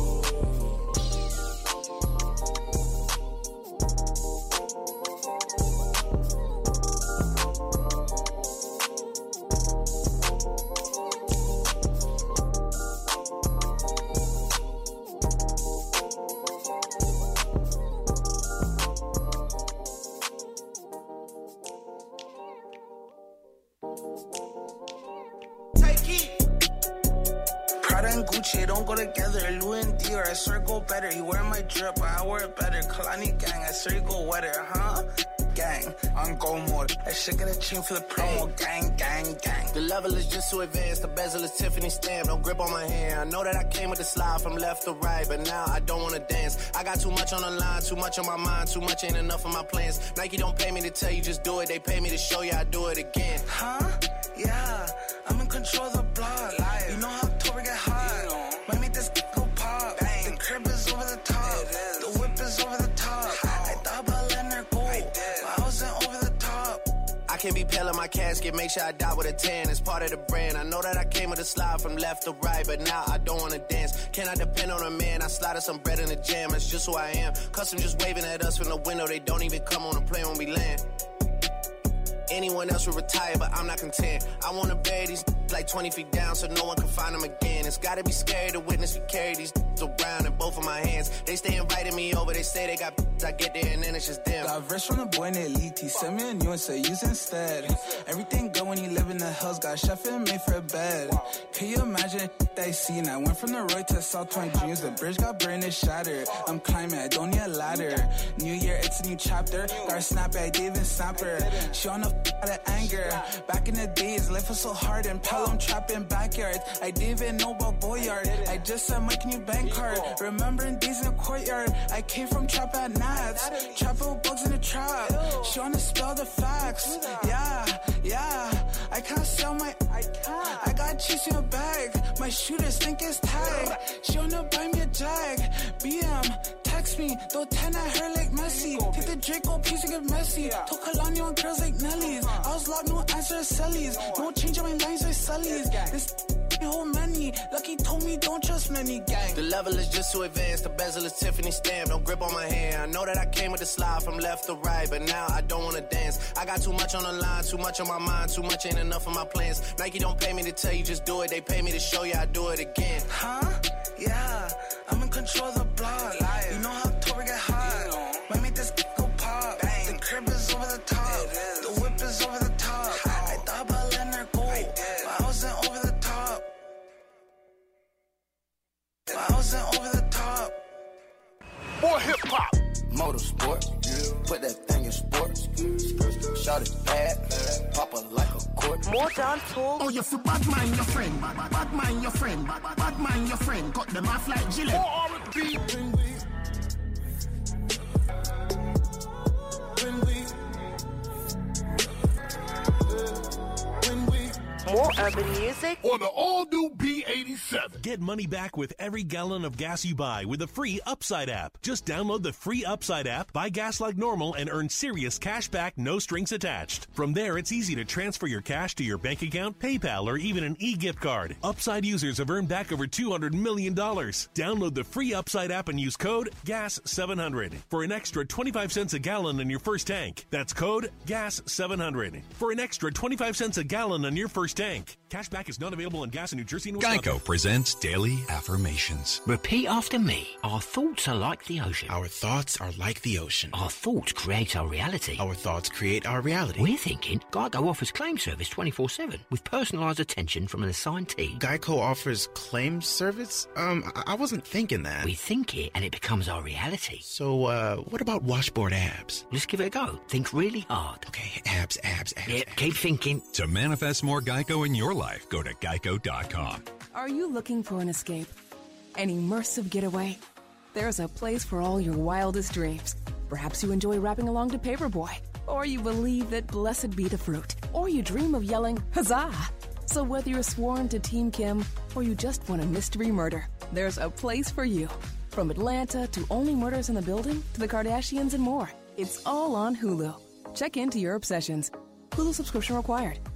Should a chain for the promo. Gang, gang, gang. The level is just too advanced. The bezel is Tiffany stamp. No grip on my hand. I know that I came with the slide from left to right, but now I don't wanna dance. I got too much on the line, too much on my mind, too much ain't enough of my plans. Nike don't pay me to tell you just do it. They pay me to show you I do it again. Huh? Yeah, I'm in control of casket, make sure I die with a tan. It's part of the brand. I know that I came with a slide from left to right, but now I don't wanna dance. Can I depend on a man? I slided some bread in the jam. That's just who I am. Custom just waving at us from the window. They don't even come on the plane when we land. Anyone else would retire, but I'm not content. I wanna bury these like 20 feet down so no one can find them again. It's gotta be scary to witness me carry these around in both of my hands. They stay inviting me over, they say they got I get there and then it's just them. Got verse from the boy named Elite. Send me a new and say use instead. Everything good when you live in the hills. Got chef and made for a bed. Can you imagine that seen? I went from the road to South Point Dreams. The bridge got burned and shattered. I'm climbing, I don't need a ladder. New year, it's a new chapter. Got a snap I didn't even snap her. She on the out of anger. Back in the days, life was so hard and Pelham trapping backyards. I didn't even know about Boyard. I just said my new bank card. Remembering days in the courtyard. I came from trap at. Trap with bugs in the trap. She wanna spell the facts. Yeah, yeah. I can't sell my. I can't. I got cheese in a bag. My shooters think it's tag. She wanna buy me a jag. BM, text me. Throw 10 at her like Messi. Take the Draco oh, piece and get messy. Took Kalani on girls like Nelly's. Uh-huh. I was locked, no answer to Sally's. No change on my lines like Sully's. This whole many. Lucky told me don't trust many gang. The level is just too advanced. The bezel is Tiffany stamp. No grip on my hand. I know that I came with the slide from left to right, but now I don't wanna dance. I got too much on the line, too much on my mind, too much ain't enough of my plans. Nike don't pay me to tell you just do it, they pay me to show you I do it again. Huh? Yeah, I'm in control of the block. You know how Tory get hot. You know. Might make this go pop. Bang. The crib is over the top. The whip is over the top. I thought about letting her go, I but I wasn't over the top. But I wasn't over the top. More hip hop. Motorsport Put that thing in sports. Shot it bad. Pop it like a court. More dance hall. Oh, you feel bad mind your friend. Bad, bad mind your friend. Bad, bad mind your friend. Cut them off like Gillette. More R&B. More urban music. On the all new B87. Get money back with every gallon of gas you buy with the free Upside app. Just download the free Upside app, buy gas like normal, and earn serious cash back, no strings attached. From there, it's easy to transfer your cash to your bank account, PayPal, or even an e-gift card. Upside users have earned back over $200 million. Download the free Upside app and use code GAS700 for an extra 25 cents a gallon on your first tank. That's code GAS700 for an extra 25 cents a gallon on your first tank. Cashback is not available on gas in New Jersey and Wisconsin. Geico presents Daily Affirmations. Repeat after me. Our thoughts are like the ocean. Our thoughts are like the ocean. Our thoughts create our reality. Our thoughts create our reality. We're thinking Geico offers claim service 24 7 with personalised attention from an assigned team. Geico offers claim service? Um, I- I wasn't thinking that. We think it and it becomes our reality. So, uh, what about washboard abs? Let's give it a go. Think really hard. Okay, abs, abs, abs. Yeah, keep thinking. To manifest more Geico in your life, go to geico.com. Are you looking for an escape? An immersive getaway? There's a place for all your wildest dreams. Perhaps you enjoy rapping along to Paperboy, or you believe that blessed be the fruit, or you dream of yelling, huzzah! So whether you're sworn to Team Kim, or you just want a mystery murder, there's a place for you. From Atlanta to Only Murders in the Building to the Kardashians and more, it's all on Hulu. Check into your obsessions. Hulu subscription required.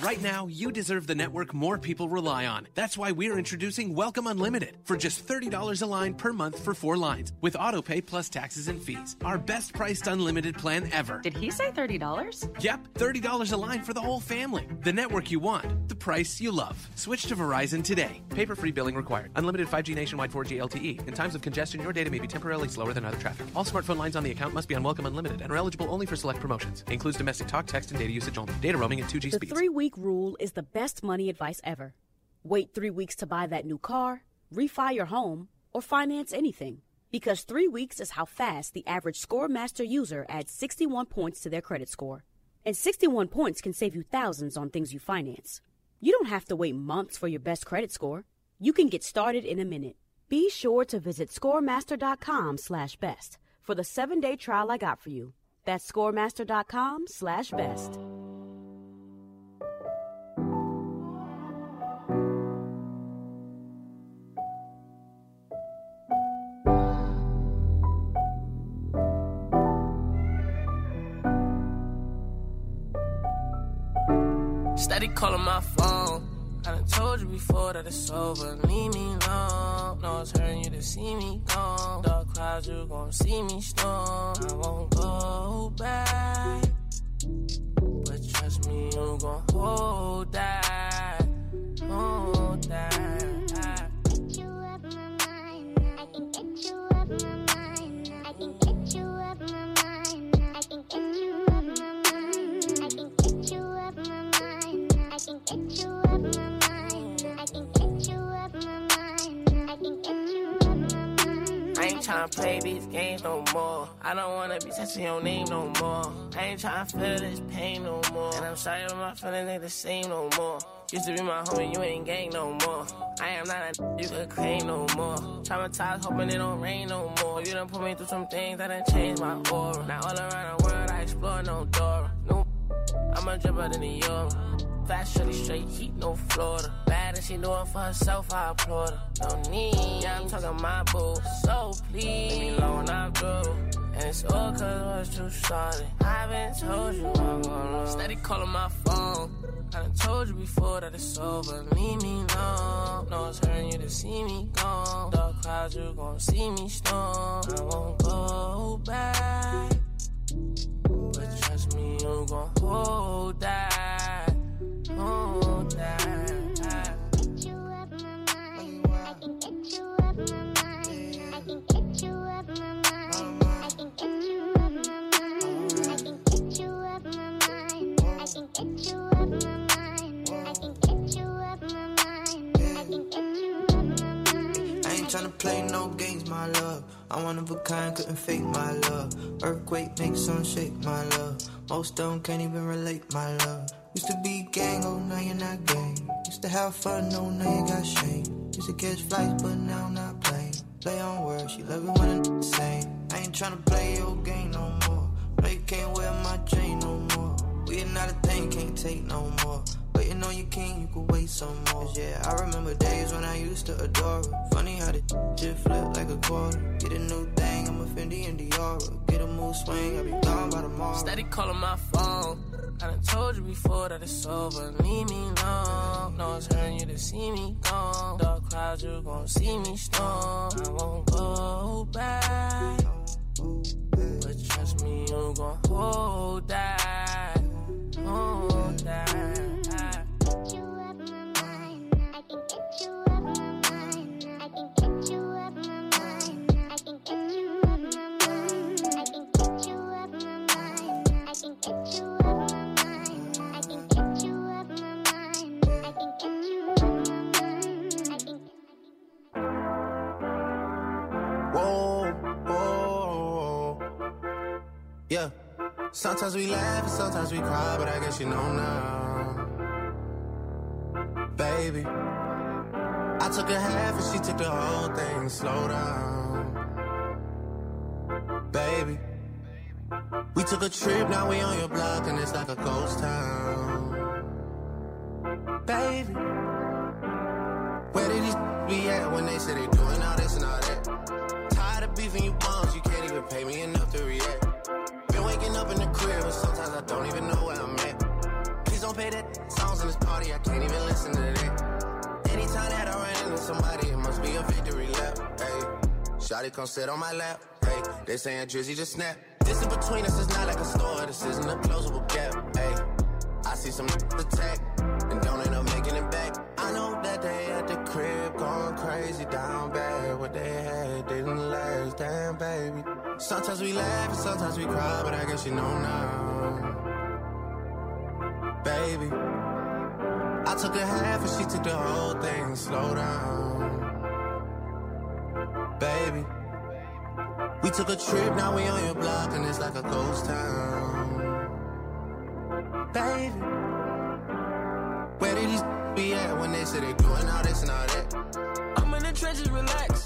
Right now, you deserve the network more people rely on. That's why we're introducing Welcome Unlimited for just $30 a line per month for four lines with autopay plus taxes and fees. Our best priced unlimited plan ever. Did he say $30? Yep, $30 a line for the whole family. The network you want, the price you love. Switch to Verizon today. Paper free billing required. Unlimited 5G nationwide 4G LTE. In times of congestion, your data may be temporarily slower than other traffic. All smartphone lines on the account must be on Welcome Unlimited and are eligible only for select promotions. Includes domestic talk, text, and data usage only. Data roaming at 2G The speeds. three week rule is the best money advice ever. Wait three weeks to buy that new car, refi your home, or finance anything. Because three weeks is how fast the average ScoreMaster user adds 61 points to their credit score. And 61 points can save you thousands on things you finance. You don't have to wait months for your best credit score. You can get started in a minute. Be sure to visit scoremaster.com slash best for the seven day trial I got for you. That's scoremaster.com slash best. Steady calling my phone. I done told you before that it's over. Leave me alone. No, it's hurting you to see me gone. Dark clouds, you gon' see me storm. I won't go back. But trust me, you gon' hold that. Tryna play these games no more. I don't wanna be touching your name no more. I ain't tryna feel this pain no more. And I'm sorry, but my feelings ain't the same no more. Used to be my homie, you ain't gang no more. I am not a you could claim no more. Traumatized, hoping it don't rain no more. You done put me through some things that done changed my aura. Now all around the world, I explore no door. No, I'm a dripper than the euro. Fast, shorty, straight heat, no Florida. Bad and she it for herself, I applaud her. No need, yeah, I'm talking my boo. So please, leave me alone, I'm through. And it's all cause was too started. I been told you I'm gonna Steady calling my phone. I done told you before that it's over. Leave me alone. No, it's hurting you to see me gone. Dark clouds, you gon' see me storm. I won't go back. But trust me, you gon' hold. Hold that. I can get you have my mind, I think that's true of my mind, I think that you have my mind, I think that's true of my mind, I think that you of my mind, I think that's true of my mind I ain't tryna play no games, my love. I'm one of a kind, couldn't fake my love. Earthquake makes some shake, my love. Most them can't even relate, my love. Used to be gang, oh now you're not gang. Used to have fun, oh now you got shame. Used to catch flights, but now I'm not playing. Play on words, she love it when the same. I ain't tryna play your game no more. No, you can't wear my chain no more. We are not a thing, can't take no more. Waiting on your king, you could wait some more. Yeah, I remember days when I used to adore her. Funny how the shit flip like a quarter. Get a new thing, I'm a Fendi and Dior. Get a move swing, I'll be gone by tomorrow. Steady calling my phone. I done told you before that it's over. Leave me alone. No, it's hurting you to see me gone. Dark clouds, you gon' see me storm. I won't go back. But trust me, you gon' hold that. Hold that. Yeah. Sometimes we laugh and sometimes we cry, but I guess you know now. Baby. I took a half and she took the whole thing. Slow down. Took a trip, now we on your block and it's like a ghost town. Baby. Where did these be at when they say they doing all this and all that? Tired of beefing you bums, you can't even pay me enough to react. Been waking up in the crib, and sometimes I don't even know where I'm at. Please don't pay that songs in this party, I can't even listen to that. Anytime that I run into somebody, it must be a victory lap. Hey, Shotty come sit on my lap. Hey, they saying Drizzy just snap. This in between us is not like a store, this isn't a closable gap. Hey, I see some attack and don't end up making it back. I know that they at the crib going crazy down bad. What they had didn't last, damn baby. Sometimes we laugh and sometimes we cry, but I guess you know now. Baby, I took a half and she took the whole thing. Slow down, took a trip, now we on your block and it's like a ghost town. Baby, where did these be at when they say they doing all this and all that? I'm in the trenches, relax.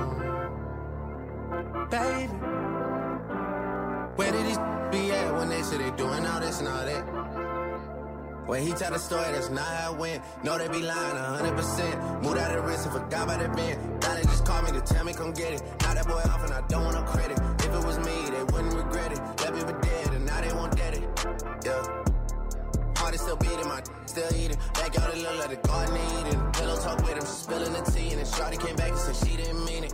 Baby, where did these be at when they say they doing all this and all that. When he tell the story, that's not how it went. No, they be lying 100%. Moved out of the risk and forgot about the bend. Now they just call me to tell me come get it. Now that boy off and I don't want no credit. If it was me, they wouldn't regret it. That people dead and now they won't get it. Yeah. Heart is still beating, my still eating. Backyard it look like the garden eating. Pillow talk with him, spilling the tea. And then Shorty came back and said she didn't mean it.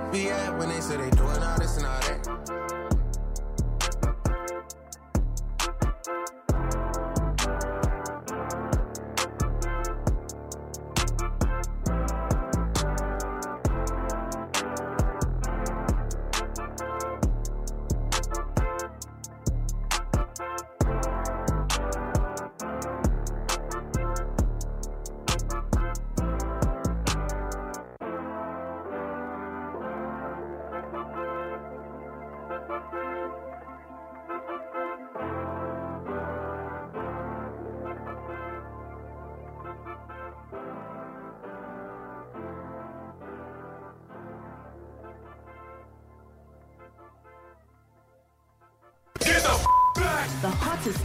be at when they say they doing all this and all that?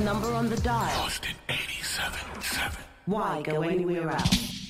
Number on the dial. Austin 87.7. Why go anywhere else?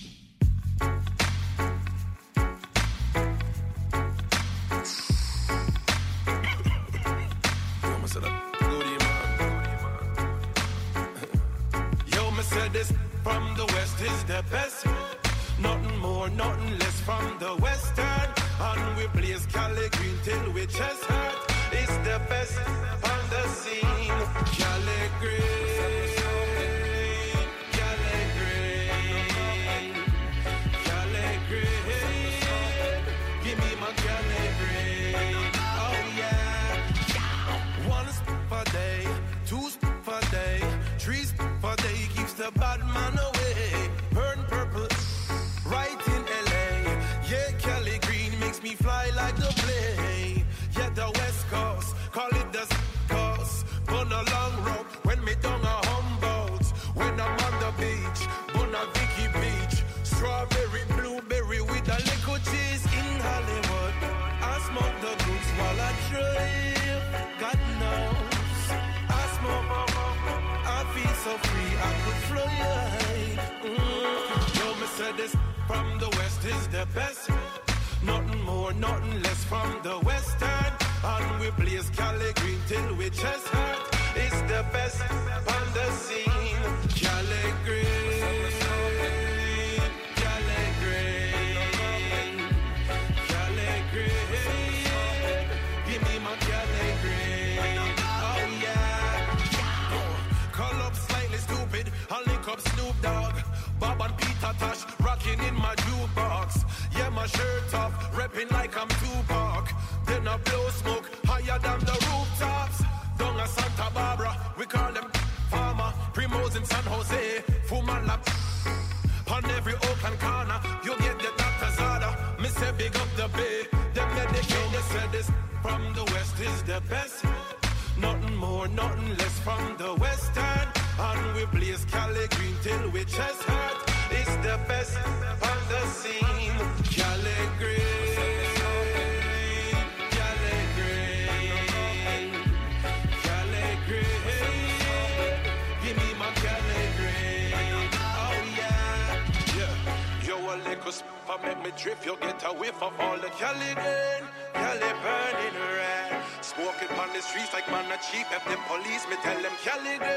Like man a cheap. If the police me tell them Cali